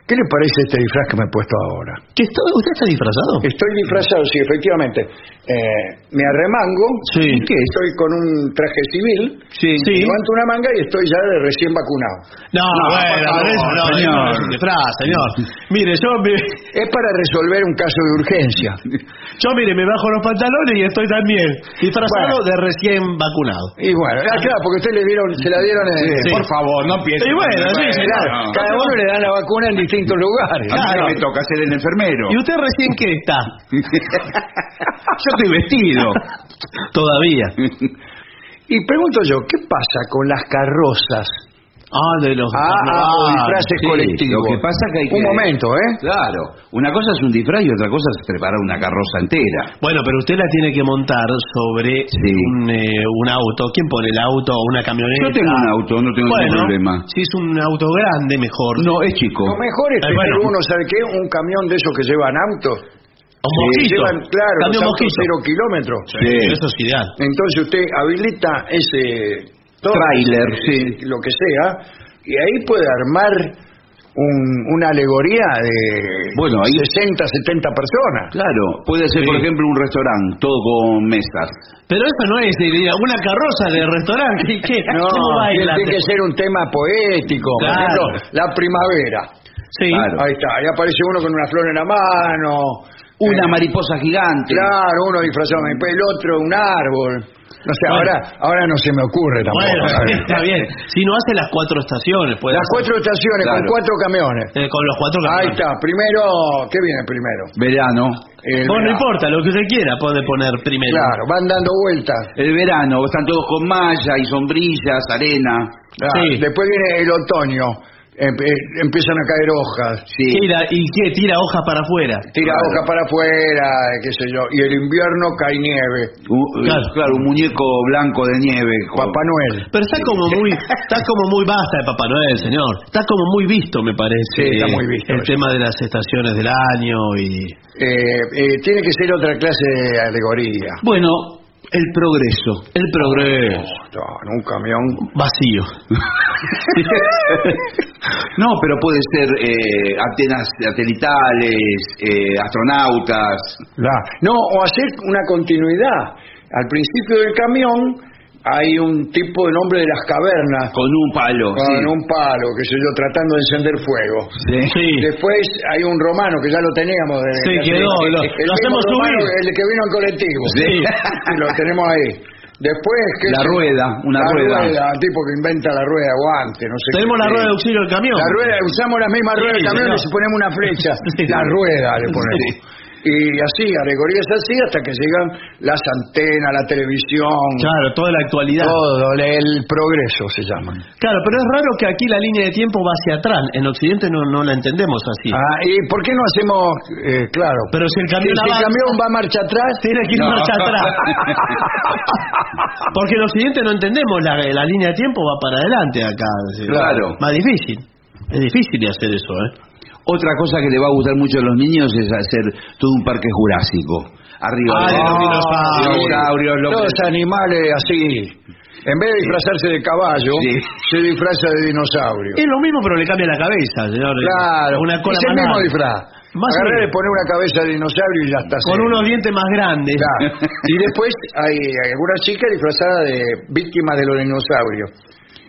¿qué le parece este disfraz que me he puesto ahora? ¿Que está- ¿Usted está disfrazado? Estoy disfrazado, sí, efectivamente. Eh, me arremango, Sí. Estoy con un traje civil, Sí. levanto una manga y estoy ya de recién vacunado. No, bueno, pero eso no, señor. eso no es un disfraz, señor. Mire, yo, me- Es para resolver un caso de urgencia. yo mire, me bajo los pantalones y estoy también disfrazado Bueno. de recién vacunado. Y bueno, ah, claro, porque usted le dieron, se la dieron en... Sí. Por favor, no piense. Y bueno, sí, Claro, señor. cada uno le dan la vacuna en distintos lugares. A mí me toca ser el enfermero. ¿Y usted recién qué está? Yo estoy vestido. Todavía. Y pregunto yo, ¿qué pasa con las carrozas? Ah, de los Ah, ah, o disfraces sí, colectivos. lo que pasa que hay Un que- momento, ¿eh? Claro, una cosa es un disfraz y otra cosa es preparar una carroza entera. Bueno, pero usted la tiene que montar sobre Sí. un, eh, un auto. ¿Quién pone el auto o una camioneta? Yo tengo un auto, no tengo bueno, ningún problema. Si es un auto grande, mejor. No, es chico. Lo mejor es Eh, tener bueno. uno, ¿sabe qué? Un camión de esos que llevan autos. Un mosquito. llevan, claro, mosquito. cero kilómetros. Sí. Eso es ideal. Entonces usted habilita ese... Tráiler, sí. Lo que sea, y ahí puede armar un- una alegoría de Bueno, ahí- 60, 70 personas. Claro, puede ser, por ejemplo, un restaurante, todo con mesas. Pero eso no es eh, una carroza de restaurante. No, ¿Cómo tiene, que ser un tema poético. Por ejemplo, la primavera. Sí. Claro. Ahí está, ahí aparece uno con una flor en la mano. Una Eh, mariposa gigante. Claro, uno disfrazado el otro un árbol. No sé, Bueno. ahora, ahora no se me ocurre tampoco. Bueno, está bien. Si no hace las cuatro estaciones, puede Las hacer. cuatro estaciones Claro. con cuatro camiones. Eh, con los cuatro Ahí camiones. está, primero, ¿qué viene primero? Verano. El Bueno, no importa, lo que usted quiera puede poner primero. Claro, van dando vueltas. El verano, están todos con malla y sombrillas, arena. Ah, Sí. Después viene el otoño. Eh, empiezan a caer hojas. Sí. Tira, ¿Y qué? Tira hojas para afuera. Tira Claro. hojas para afuera, qué sé yo. Y el invierno cae nieve. U- Claro. claro. un muñeco blanco de nieve. Papá Noel. Pero está como muy, está como muy basta de Papá Noel, señor. Está como muy visto, me parece. Sí, está muy visto El tema de las estaciones del año y. Eh, eh, tiene que ser otra clase de alegoría. Bueno, el progreso. El progreso. No, en un camión. Vacío. No, pero puede ser eh, antenas satelitales, eh, astronautas. La- no, o hacer una continuidad. Al principio del camión hay un tipo de nombre de las cavernas Con un palo. con sí. un palo, qué sé yo, tratando de encender fuego. Sí. Después hay un romano que ya lo teníamos. de- Sí, quedó, lo- el lo mismo hacemos romano, subir. El que vino en colectivo. Sí. Sí, lo tenemos ahí. Después, ¿qué La rueda, una la rueda. el tipo que inventa la rueda de guante, no sé Tenemos la rueda de auxilio del camión. La rueda, usamos la misma rueda del camión y si ponemos una flecha, la rueda le ponemos. Y así, alegorías así, hasta que llegan las antenas, la televisión, Claro, toda la actualidad. todo, el progreso se llama. Claro, pero es raro que aquí la línea de tiempo va hacia atrás. En Occidente no, no la entendemos así. Ah, ¿Y por qué no hacemos, eh, claro, Pero si el camión si el avanza- camión va marcha atrás, Tiene que ir No. marcha atrás. Porque en Occidente no entendemos la, la línea de tiempo va para adelante acá. Claro. Más difícil. Es difícil de hacer eso, ¿eh? Otra cosa que le va a gustar mucho a los niños es hacer todo un parque jurásico. Arriba Ah, de los dinosaurios. dinosaurios, los- todos animales así. En vez de disfrazarse de caballo, Sí. se disfraza de dinosaurio. Es lo mismo, pero le cambia la cabeza, señor. Claro, Una cola es el mismo disfraz. Más menos. y poner una cabeza de dinosaurio y ya está. Con serio. unos dientes más grandes. Claro. Y después hay algunas chicas disfrazadas de víctimas de los dinosaurios.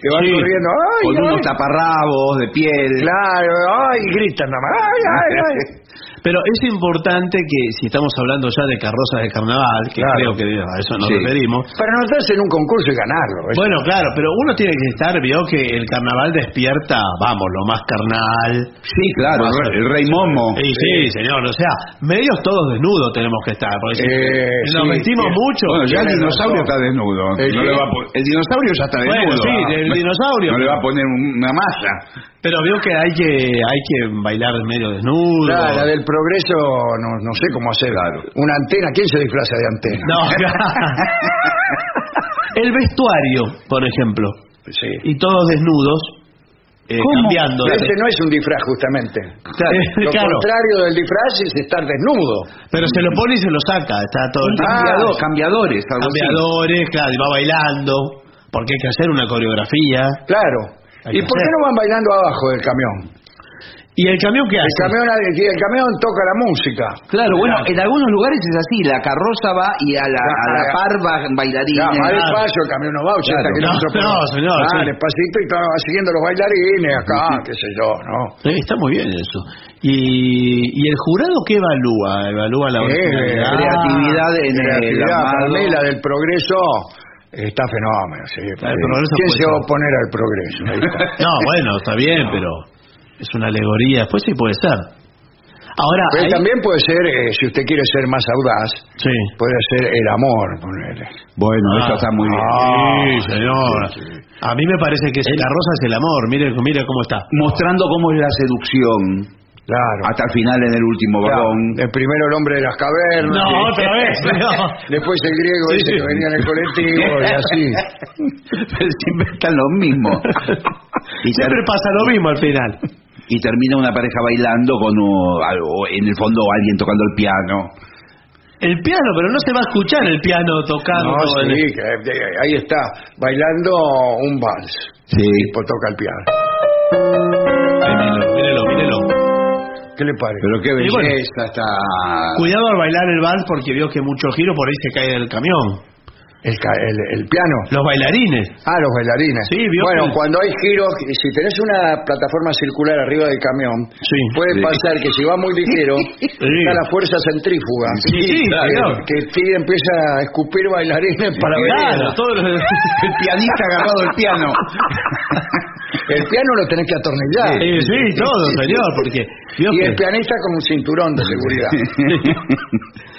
Que van Sí. corriendo, ¡ay, con ay! unos taparrabos de piel. Claro, ¡ay! Gritan nada más, ¡ay, ay, ay! Pero es importante que, si estamos hablando ya de carrozas de carnaval, que Claro. creo que a eso nos Sí. referimos. Para anotarse en un concurso y ganarlo. Bueno, claro, pero uno tiene que estar, vio que el carnaval despierta, vamos, lo más carnal. Sí, claro, el rey- el rey Momo. Sí, sí, señor, o sea, medios todos desnudos tenemos que estar, porque si Eh, nos sí, vestimos sí. mucho. Bueno, ya el dinosaurio está desnudo. ¿El No qué? le va a el dinosaurio ya está Bueno, desnudo. sí, el No- dinosaurio. No le va a poner una malla. Pero veo que hay que hay que bailar medio desnudo. Claro, la del progreso, no, no sé cómo hacer. Una antena, ¿quién se disfraza de antena? No, el vestuario, por ejemplo, Sí. y todos desnudos, eh, cambiando. Ese no es un disfraz, justamente. Lo Claro. contrario del disfraz es estar desnudo. Pero se lo pone y se lo saca, está todo el tiempo. Cambiador- cambiadores, así. Cambiadores, claro, y va bailando, porque hay que hacer una coreografía. Claro. ¿Y que por qué no van bailando abajo del camión? ¿Y el camión qué El hace? camión, el camión toca la música. Claro, bueno, en algunos lugares es así, la carroza va y a la, a la par va Ya, bailarines. va claro. despacio, el camión no va 80 Claro. por No, hora. no, señor, Ah, sí. despacito y va siguiendo los bailarines acá, qué sé yo, ¿no? Sí, está muy bien eso. ¿Y, y el jurado qué evalúa? ¿Evalúa la Eh, creatividad en el creatividad, la del progreso está fenómeno, sí. La ¿Quién se va a oponer al progreso? No, bueno, está bien, pero es una alegoría. Después sí puede ser. Ahora, Pero hay- también puede ser, eh, si usted quiere ser más audaz, Sí. puede ser el amor, ponele. Bueno, Ah. eso está muy bien. Sí, señor. A mí me parece que ese carroza es el amor. Mire, mire cómo está. Mostrando cómo es la seducción Claro. hasta el final en el último Claro, vagón. el primero el hombre de las cavernas. No, y- otra vez, no. Después el griego Sí, ese sí. que venía en el colectivo y así. Pero siempre están los mismos. Y, ter- Siempre pasa lo mismo al final. y termina una pareja bailando con uh, algo, en el fondo alguien tocando el piano. El piano, pero no se va a escuchar el piano tocando. No, sí, el- que, ahí está, bailando un vals. Sí. Y toca el piano. Ay, mírelo, mírelo, mírelo. ¿Qué le parece? Pero qué belleza bueno. está. Cuidado al bailar el vals porque vio que mucho giro por ahí se cae del camión. El, el- el piano. Los bailarines. Ah, los bailarines. Sí, vio bueno, que- cuando hay giros, si tenés una plataforma circular arriba del camión, Sí. puede Sí. pasar que si va muy ligero, está la fuerza centrífuga. Sí, que, que tira- empieza a escupir bailarines para ver. Claro, todos los... El pianista agarrado del piano. El piano lo tenés que atornillar. Sí, sí, todo, señor, porque... Y que- el pianista con un cinturón de seguridad.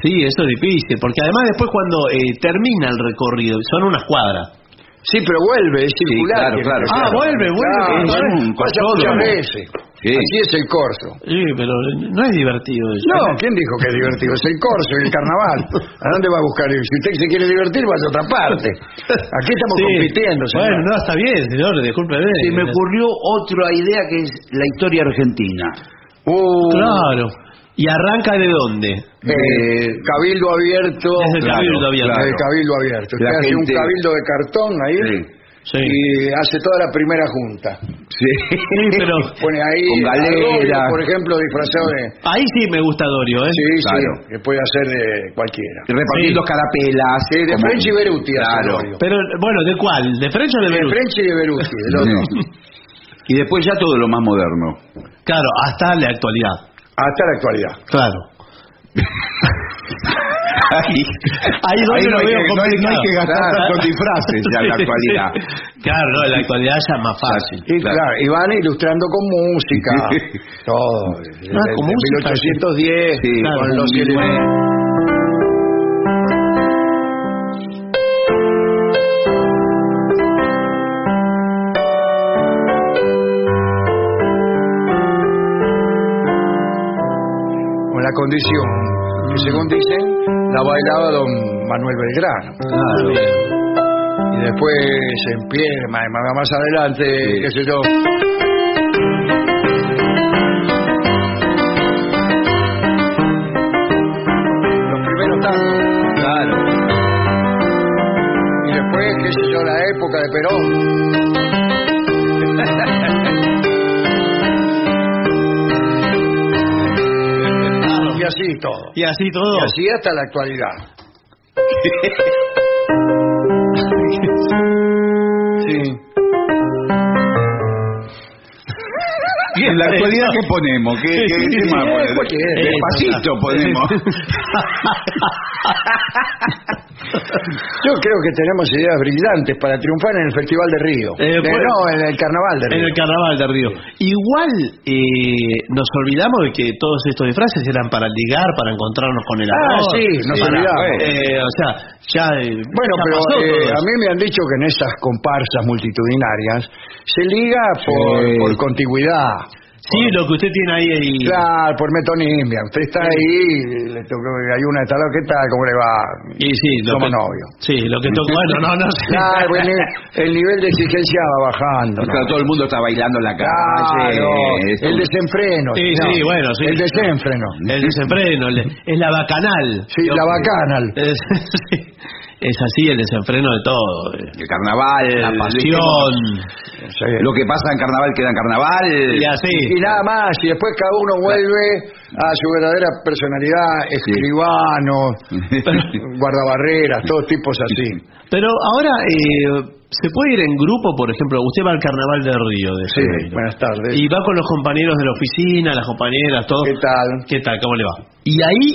Sí, eso es difícil, porque además después cuando eh, termina el recorrido, son unas cuadras. Sí, pero vuelve, es circular. claro, claro, Ah, vuelve, vuelve, Claro, es un Pasa muchas veces. Sí. Así es el corso. Sí, pero no es divertido eso. No, ¿quién dijo que es divertido? Es el corso y el carnaval. ¿A dónde va a buscar? ir? Si usted se quiere divertir, vaya a otra parte. Aquí estamos Sí. compitiendo, señor. Bueno, no, está bien, señor, disculpe. Se me ocurrió otra idea que es la historia argentina. Uh, Claro. ¿Y arranca de dónde? eh, cabildo abierto. Desde el Claro, cabildo abierto. Desde el cabildo abierto. Usted hace un cabildo de cartón ahí Sí. Sí. y hace toda la primera junta. Sí, pero Pone ahí Con galera. Dorio, por ejemplo, disfrazado de... ahí sí me gusta Dorio, ¿eh? Sí, Claro. sí, que puede hacer de cualquiera. Repartiendo Sí. carapelas. Sí, de como- French y Beruti. Claro. Pero, bueno, ¿de cuál? ¿De French o de De Beruti? French y de Beruti, del otro. Y después ya todo lo más moderno. Claro, hasta la actualidad. Hasta la actualidad. Claro. Ahí, Ahí donde no, lo hay veo que, no hay- no hay que gastar complicado. tantos disfraces ya en la actualidad. Claro, no, en la actualidad ya es más fácil. Y claro, y van ilustrando con música, todo. Ah, con música, 1810, sí, con claro, los con condición que según dicen la bailaba don Manuel Belgrano. Claro. Y después en pie, más, más- más adelante, qué sé yo. Y así todo. Y así hasta la actualidad. Sí. Y en la actualidad, ¿qué ponemos? ¿Qué, qué, qué más ponemos? Despacito ponemos. Yo creo que tenemos ideas brillantes para triunfar en el Festival de Río. Eh, Eh, pues- no, en el Carnaval de Río. En el carnaval de Río. Igual eh, nos olvidamos de que todos estos disfraces eran para ligar, para encontrarnos con el Ah, amor. sí, nos olvidamos. eh, o sea, ya. eh, Bueno, ya pero eh, a mí me han dicho que en esas comparsas multitudinarias se liga por, Sí. por contigüidad. Sí, lo que usted tiene ahí. ahí Claro, por metonimia. Usted está ahí, le tocó, hay una está ¿qué tal? ¿Cómo le va? y sí, lo Somos que- novios. Sí, lo que toca. Bueno, no, no sé. Claro, el, nivel, el nivel de exigencia va bajando. ¿no? Claro, todo el mundo está bailando en la calle. Claro, es el desenfreno. Sí, no, sí, bueno, sí. El desenfreno. El desenfreno, el- es la bacanal. Sí, la bacanal. Es, sí, es así el desenfreno de todo. eh. El carnaval. La pasión. Sí. Lo que pasa en carnaval queda en carnaval. Y así. Y nada más, y después cada uno vuelve a su verdadera personalidad, escribano, guardabarreras, todos tipos así. Pero ahora, eh, ¿se puede ir en grupo, por ejemplo? Usted va al carnaval de Río de Sí, Janeiro. buenas tardes. Y va con los compañeros de la oficina, las compañeras, todo. ¿Qué tal? ¿Qué tal? ¿Cómo le va? Y ahí,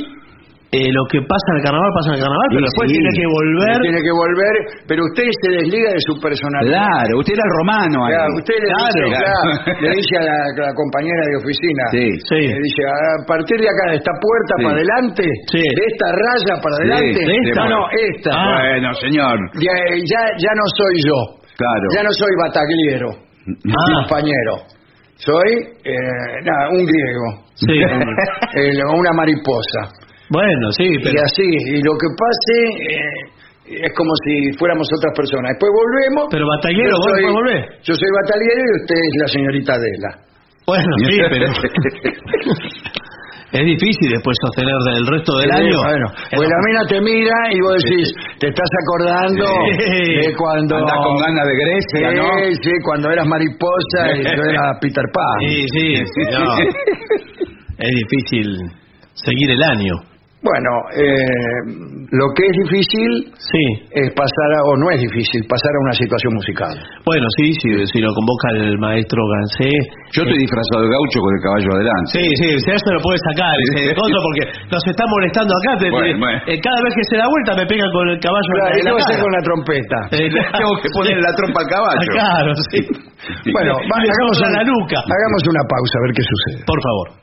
eh, lo que pasa en el carnaval, pasa en el carnaval, pero Sí, después sí. tiene que volver. Tiene que volver, pero usted se desliga de su personalidad. Claro, usted era el romano. ahí. Claro, usted le, Claro, dice, claro. claro, le dice a la, compañera de oficina, Sí. Sí. le dice, a partir de acá, de esta puerta Sí. para adelante, Sí. de esta raya para Sí, adelante, de esta. no, no, esta. Ah. Bueno, señor. Ya, ya, ya no soy yo, Claro. ya no soy batagliero, Ah. compañero, soy eh, nada, un griego, Sí. eh, una mariposa. Bueno, sí, pero. Y así, y lo que pase eh, es como si fuéramos otras personas. Después volvemos. Pero Batagliero, yo ¿vos soy- volvés? Yo soy batallero y usted es la señorita Adela. Bueno, sí, pero. es difícil después sostener del resto del Sí, año. Bueno, Es pues la mina te mira y vos decís, te estás acordando Sí. de cuando... Andás con ganas de Grecia, Sí, ¿no? sí, cuando eras mariposa y yo era Peter Pan. Sí, sí, no. Es difícil seguir el año. Bueno, eh, lo que es difícil Sí. es pasar, a- o no es difícil, pasar a una situación musical. Bueno, sí, sí, si lo convoca el maestro Gansé. Yo estoy disfrazado de gaucho con el caballo adelante. Sí, sí, se lo puede sacar ese porque nos está molestando acá. Te- Bueno, te- bueno. eh, cada vez que se da vuelta me pega con el caballo Claro, ¿y en la con la trompeta? Eh, Tengo que poner la trompa al caballo. Ah, Claro, sí. Bueno, hagamos, la nuca. hagamos una pausa a ver qué sucede. Por favor.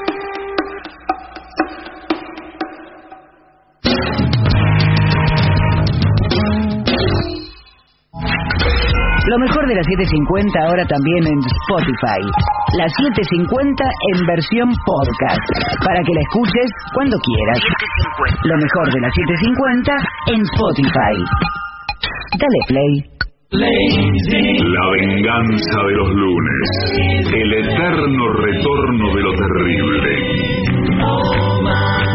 Lo mejor de la 750 ahora también en Spotify. La 750 en versión podcast. Para que la escuches cuando quieras. Lo mejor de la 750 en Spotify. Dale play. La venganza de los lunes. El eterno retorno de lo terrible.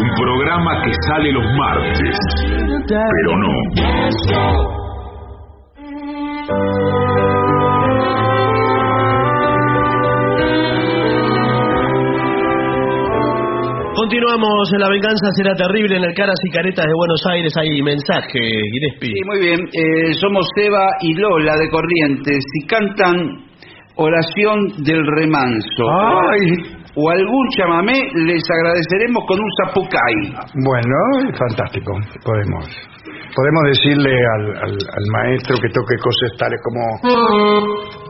Un programa que sale los martes, pero no. Continuamos en La Venganza Será Terrible en el Caras y Caretas de Buenos Aires. Hay mensaje, Gillespie. Sí, muy bien. Eh, somos Eva y Lola de Corrientes y cantan Oración del Remanso. Ay. O algún chamamé, les agradeceremos con un zapucay. Bueno, fantástico. Podemos podemos decirle al, al- al maestro que toque cosas tales como,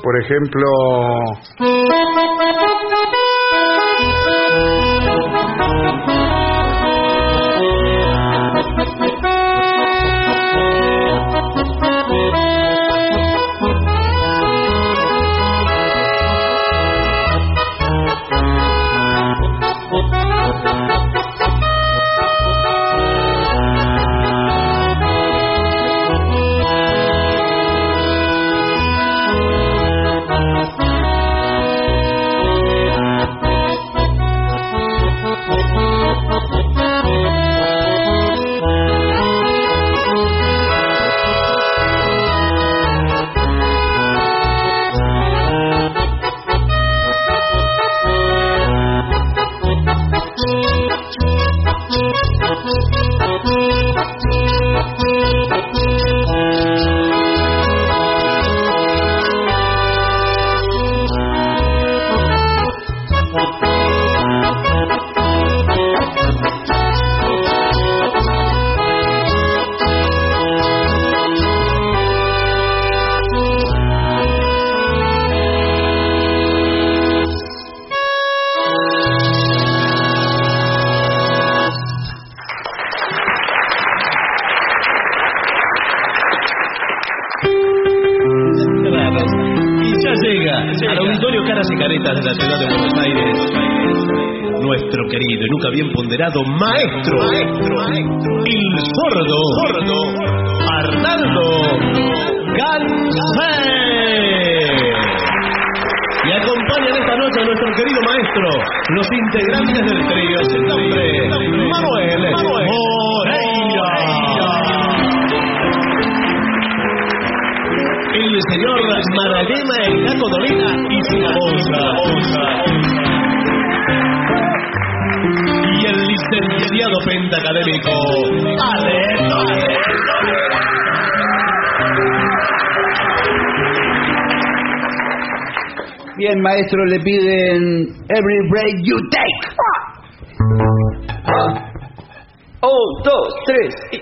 por ejemplo, la ciudad de Buenos Aires nuestro querido y nunca bien ponderado maestro, el sordo, Arnaldo Gansé. Y acompañan esta noche a nuestro querido maestro, los integrantes del trío, el nombre Manuel Moreira. El señor Maradema el Caco Dolina y. Y el licenciado pentacadémico Aleto. Bien, maestro, le piden Every Break You Take. Un, dos, tres. y-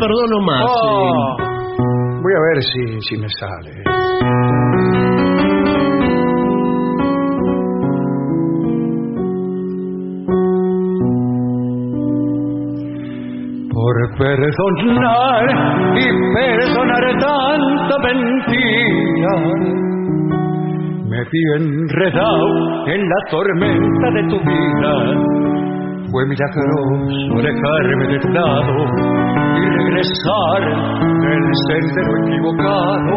perdono más. Oh. sí. Voy a ver si, si me sale. Por perdonar y perdonar tanta mentira, me vi enredado en la tormenta de tu vida. Fue milagroso dejarme de lado regresar del sendero equivocado.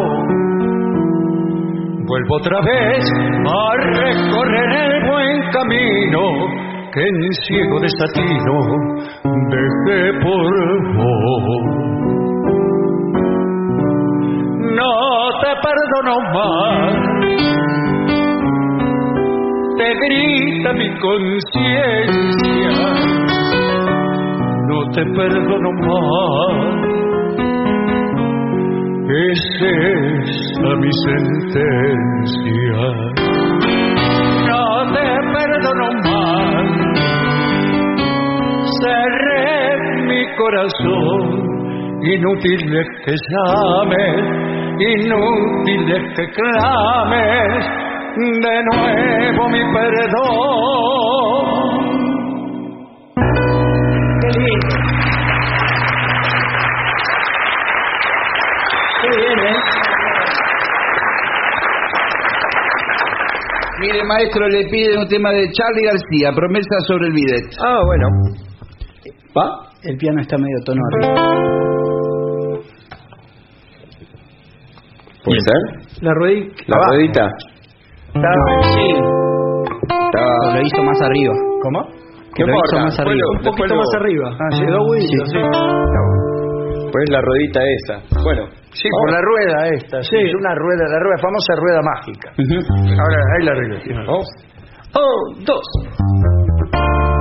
Vuelvo otra vez a recorrer el buen camino que en ciego desatino dejé por vos. No te perdono más, te grita mi conciencia, te perdono más. Esa es mi sentencia. No te perdono más. Cerré mi corazón. Inútil es que llames, inútil es que clames de nuevo mi perdón. Qué bien, ¿eh? Mire, maestro, le piden un tema de Charlie García, promesa sobre el bidet. Ah, bueno. ¿Va? El piano está medio tono arriba. ¿Puede ser? La ruedita. ¿La ruedita? Sí. Está- Lo hizo más arriba. ¿Cómo? Que No lo hizo importa, más después arriba. Un poquito más arriba. Ah, sí. Quedó bonito, sí. Pues la ruedita esa. Bueno. Sí, por la rueda esta, sí, es una rueda, la rueda, famosa rueda mágica. Ahora, ahí la arreglo. Vamos. Un, dos.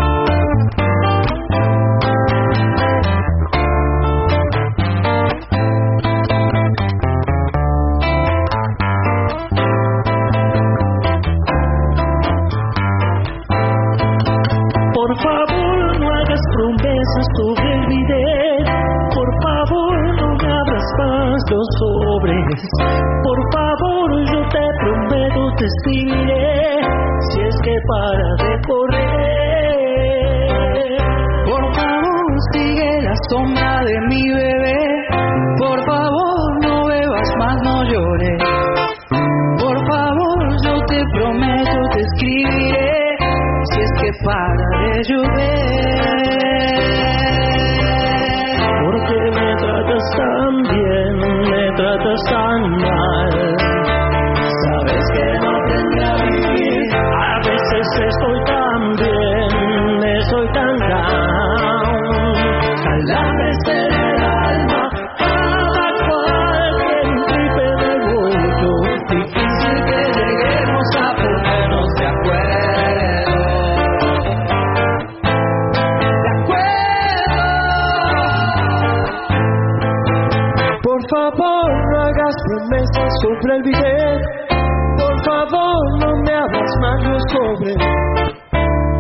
Sobre el bidet. Por favor, no me hagas más los sobres.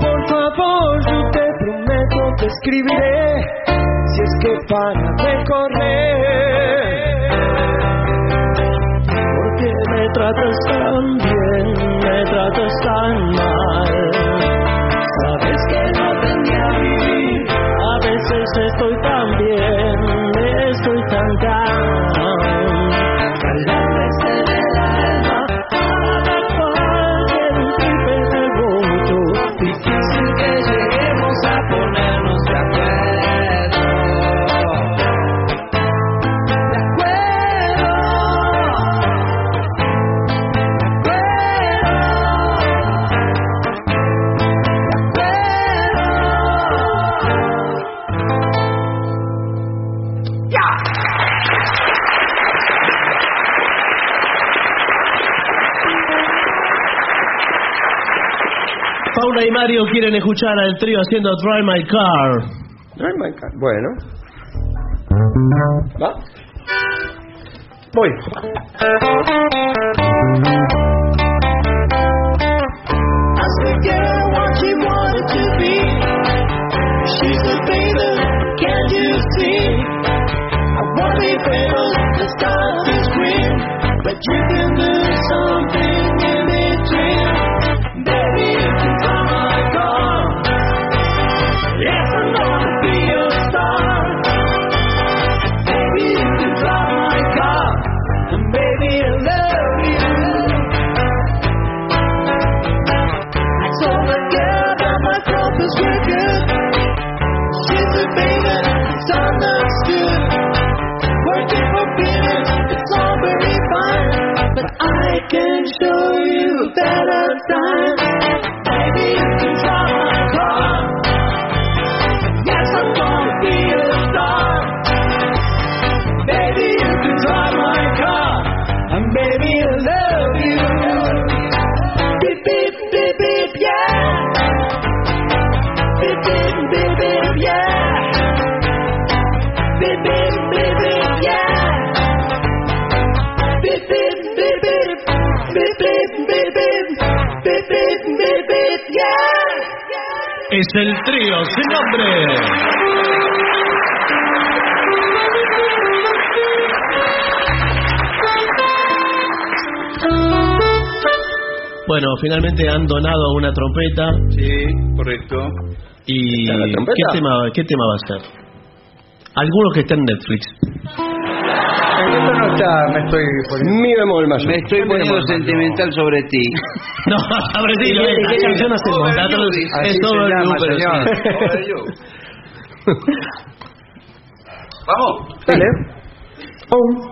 Por favor, yo te prometo, te escribiré. Si es que para de correr. Porque me tratas tan bien, me tratas tan mal. Sabes que no tendría que vivir. A veces estoy tan bien, estoy tan down. quieren escuchar al trío haciendo Drive My Car. Drive My Car, bueno. ¿Va? Voy. Can't you see? But you can do something. Es el trío sin nombre. Bueno, finalmente han donado una trompeta. Sí, correcto. ¿Y ¿Está la trompeta? ¿qué tema, qué tema va a ser? Algunos que están en Netflix. No está, me estoy poniendo. Mi bemol mayor. Me estoy poniendo sentimental sobre ti. No, si ¿Y qué- canción hacemos? Es se todo el. Vamos. Dale. Un,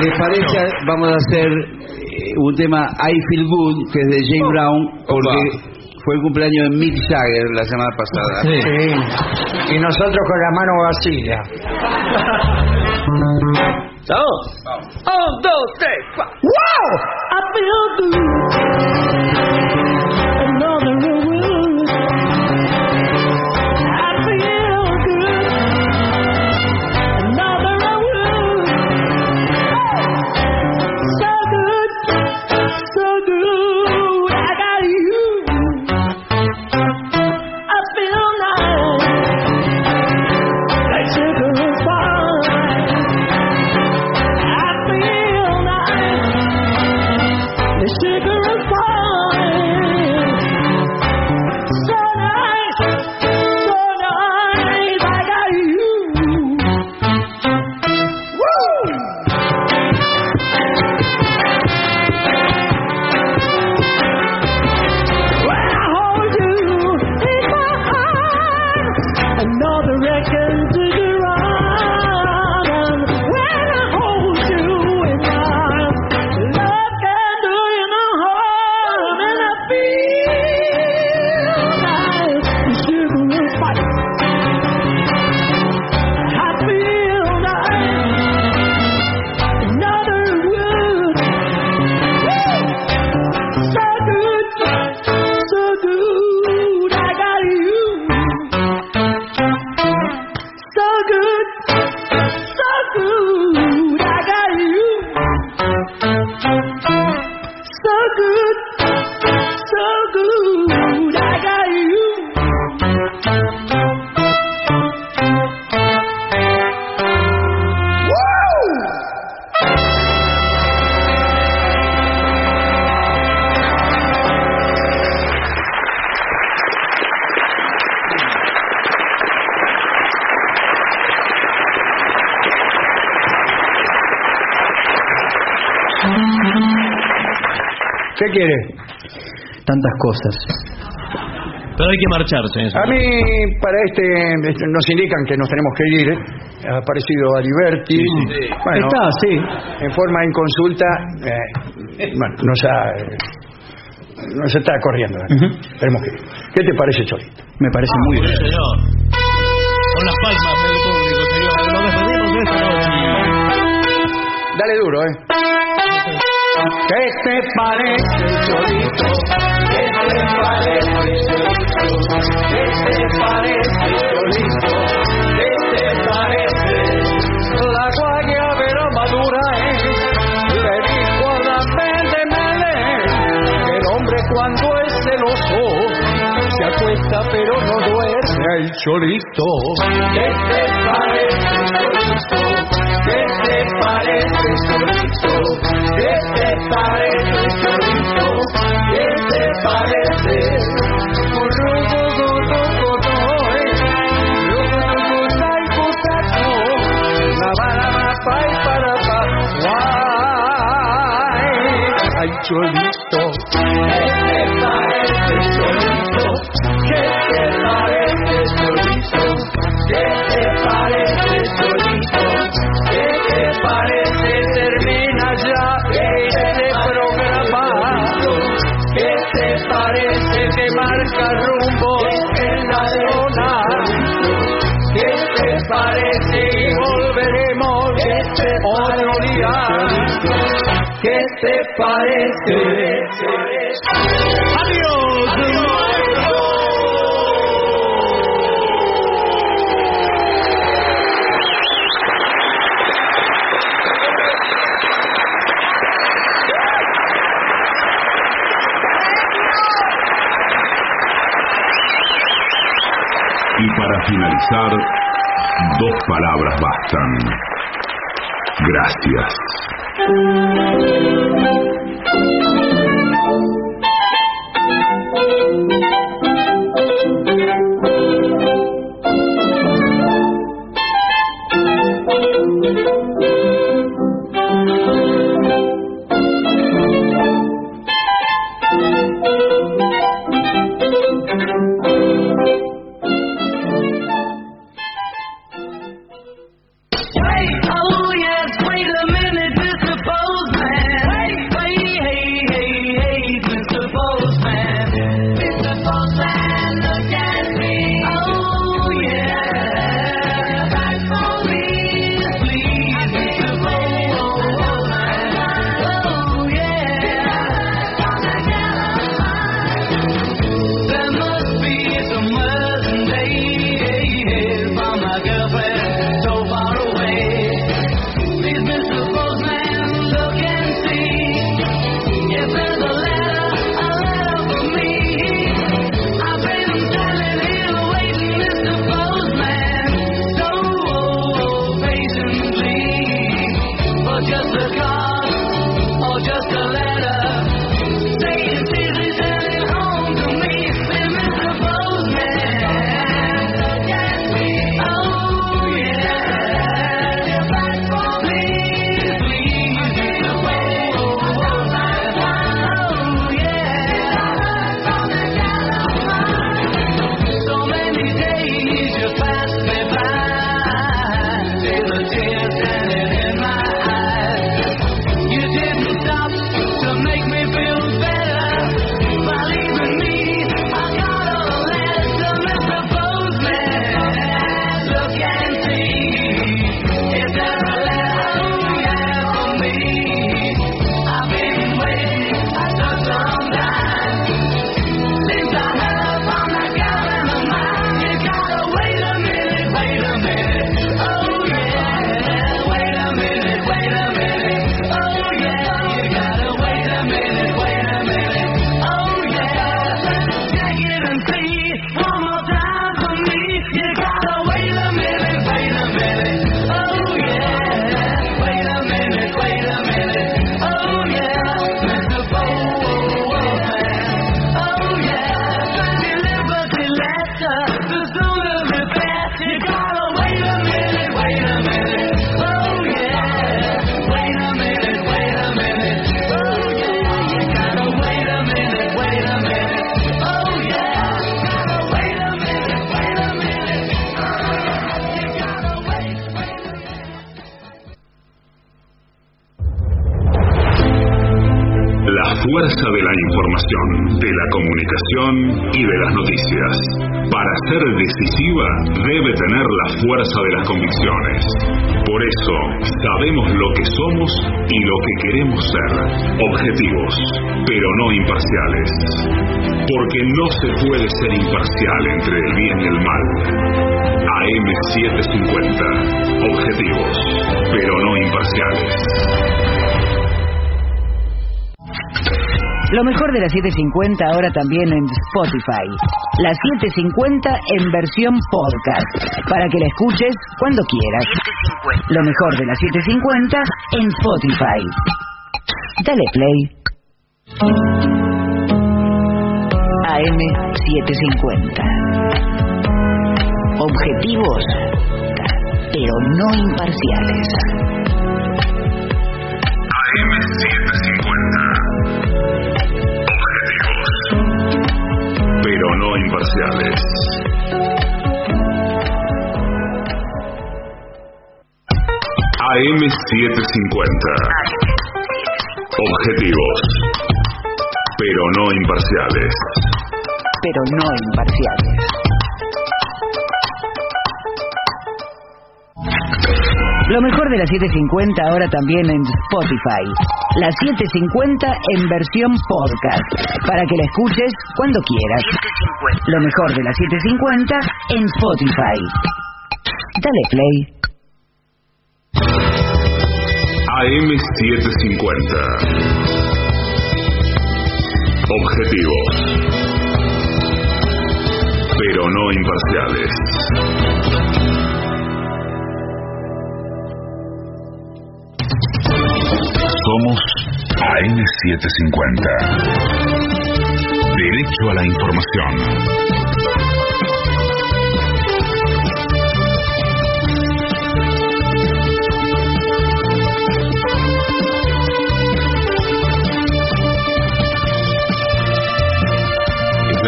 les parece, vamos a hacer eh, un tema I Feel Good, que es de James Brown, porque fue el cumpleaños de Mick Jagger la semana pasada. Sí. Y nosotros con la mano vacía. ¿Estamos? Un, dos, tres, cuatro. Wow! I feel good. Tantas cosas. Pero hay que marcharse. eso. A mí, para este, este, nos indican que nos tenemos que ir. Ha aparecido Aliberti. Bueno, Está, sí. en forma inconsulta, eh, bueno, nos, ha, eh, nos está corriendo. ¿eh? Tenemos que ir. ¿Qué te parece, Cholito? Me parece muy Sí, bien. señor. Con las palmas del público, señor. Nos despedimos de esta noche. Dale duro, ¿eh? ¿Qué te parece, Cholito? ¿Qué te parece, Cholito? ¿Qué te parece, Cholito? ¿Qué te parece? La guayabera madura es, le dijo a la mente que el hombre cuando es celoso se acuesta pero no duerme el cholito. ¿Qué te parece, Cholito? ¿Qué te parece, Cholito? ¿Qué te parece, te te parece? ¡Adiós! Y para finalizar, dos palabras bastan. Gracias. Thank you. Fuerza de la información, de la comunicación y de las noticias. Para ser decisiva debe tener la fuerza de las convicciones. Por eso, sabemos lo que somos y lo que queremos ser. Objetivos, pero no imparciales. Porque no se puede ser imparcial entre el bien y el mal. AM750. Objetivos, pero no imparciales. Lo mejor de las 750 ahora también en Spotify. La 750 en versión podcast. Para que la escuches cuando quieras. Lo mejor de las 750 en Spotify. Dale play. AM 750. Objetivos, pero no imparciales. AM750. Objetivos, pero no imparciales. Pero no imparciales. Lo mejor de la 750 ahora también en Spotify. La 750 en versión podcast. Para que la escuches cuando quieras. Lo mejor de la 750 en Spotify. Dale play. AM750. Objetivos, pero no imparciales. Somos AM750. Derecho a la información.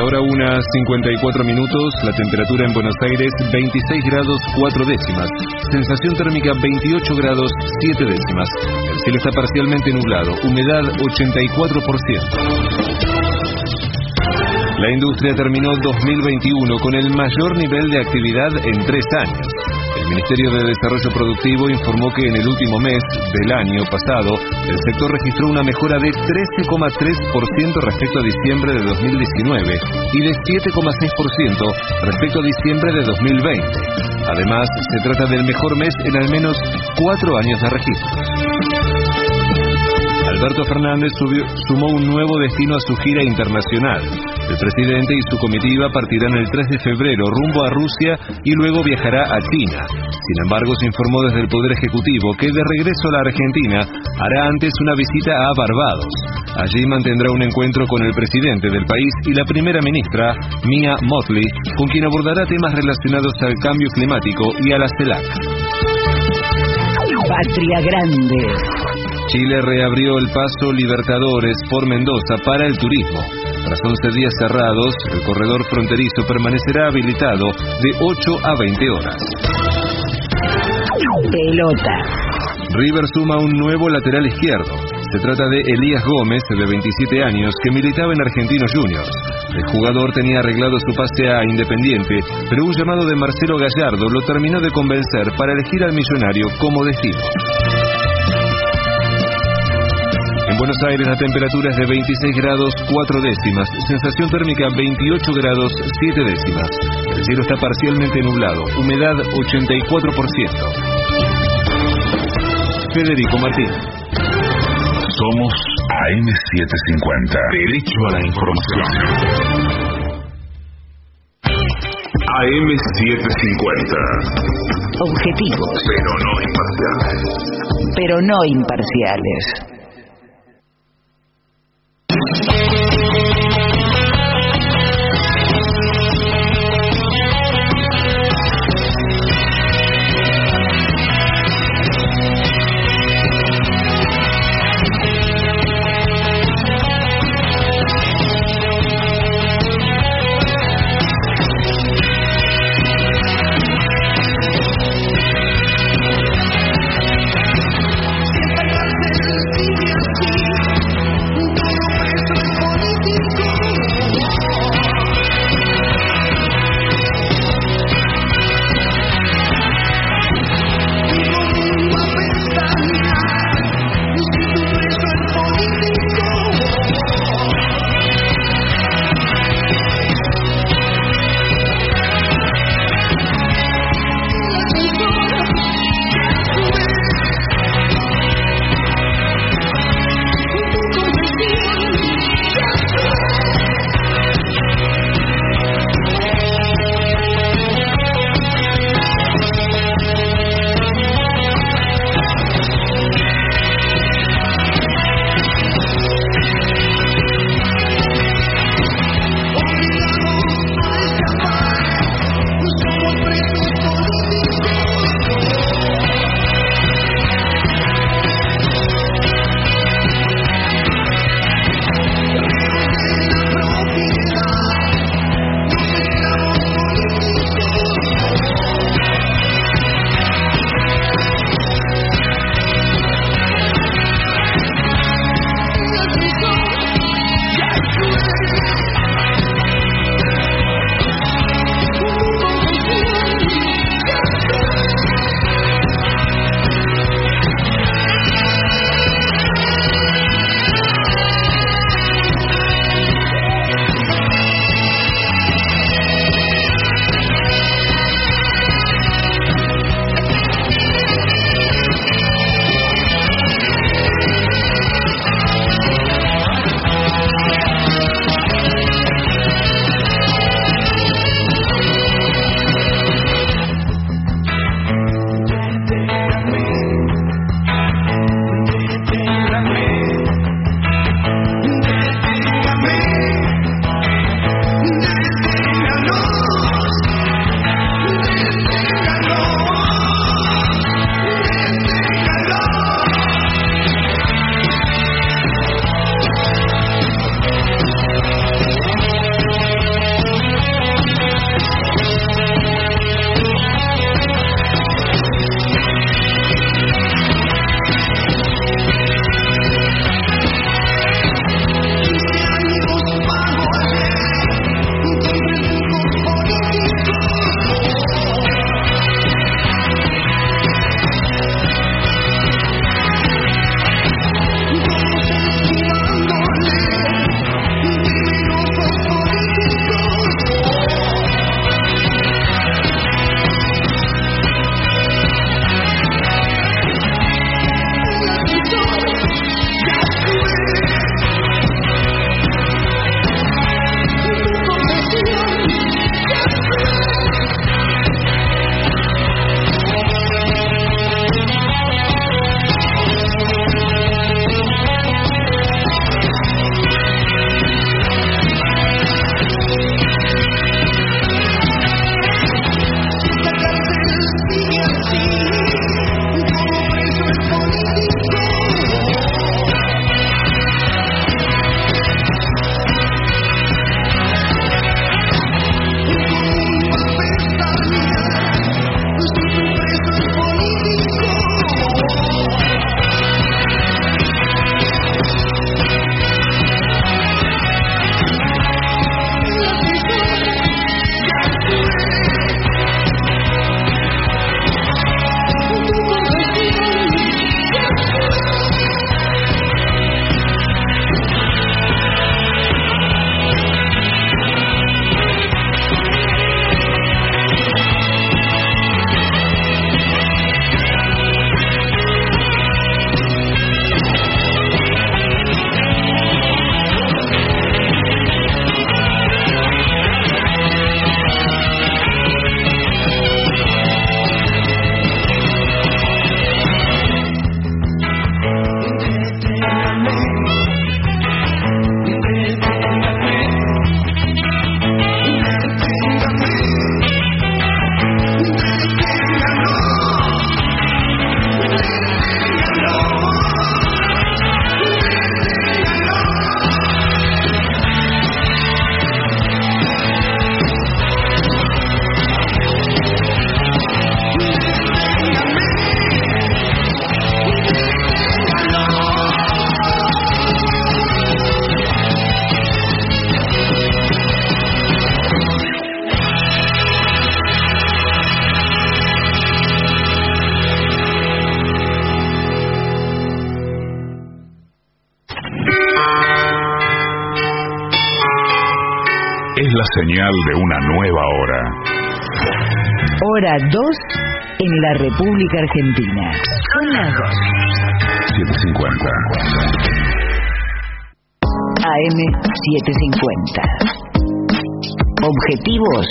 La hora 1, 54 minutos, la temperatura en Buenos Aires 26 grados 4 décimas, sensación térmica 28 grados 7 décimas, el cielo está parcialmente nublado, humedad 84%. La industria terminó 2021 con el mayor nivel de actividad en tres años. El Ministerio de Desarrollo Productivo informó que en el último mes del año pasado el sector registró una mejora de 13,3% respecto a diciembre de 2019 y de 7,6% respecto a diciembre de 2020. Además, se trata del mejor mes en al menos cuatro años de registro. Alberto Fernández sumó un nuevo destino a su gira internacional. El presidente y su comitiva partirán el 3 de febrero rumbo a Rusia y luego viajará a China. Sin embargo, se informó desde el Poder Ejecutivo que de regreso a la Argentina hará antes una visita a Barbados. Allí mantendrá un encuentro con el presidente del país y la primera ministra, Mia Motley, con quien abordará temas relacionados al cambio climático y a la CELAC. Patria Grande. Chile reabrió el paso Libertadores por Mendoza para el turismo. Tras 11 días cerrados, el corredor fronterizo permanecerá habilitado de 8 a 20 horas. Pelota. River suma un nuevo lateral izquierdo. Se trata de Elías Gómez, de 27 años, que militaba en Argentinos Juniors. El jugador tenía arreglado su pase a Independiente, pero un llamado de Marcelo Gallardo lo terminó de convencer para elegir al millonario como destino. En Buenos Aires la temperatura es de 26 grados 4 décimas, sensación térmica 28 grados 7 décimas. El cielo está parcialmente nublado, humedad 84%. Federico Martín. Somos AM750. Derecho a la información. AM750. Objetivos, Pero no imparciales. pero no imparciales. Jesus. Señal de una nueva hora. Hora 2 en la República Argentina. Son las 2. 750. AM 750. Objetivos,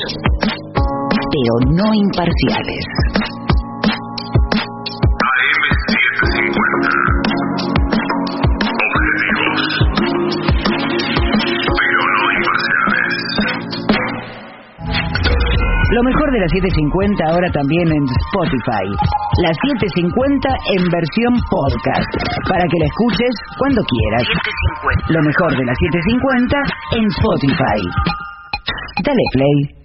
pero no imparciales. Mejor de las 750 ahora también en Spotify. La 750 en versión podcast. Para que la escuches cuando quieras. Lo mejor de las 750 en Spotify. Dale play.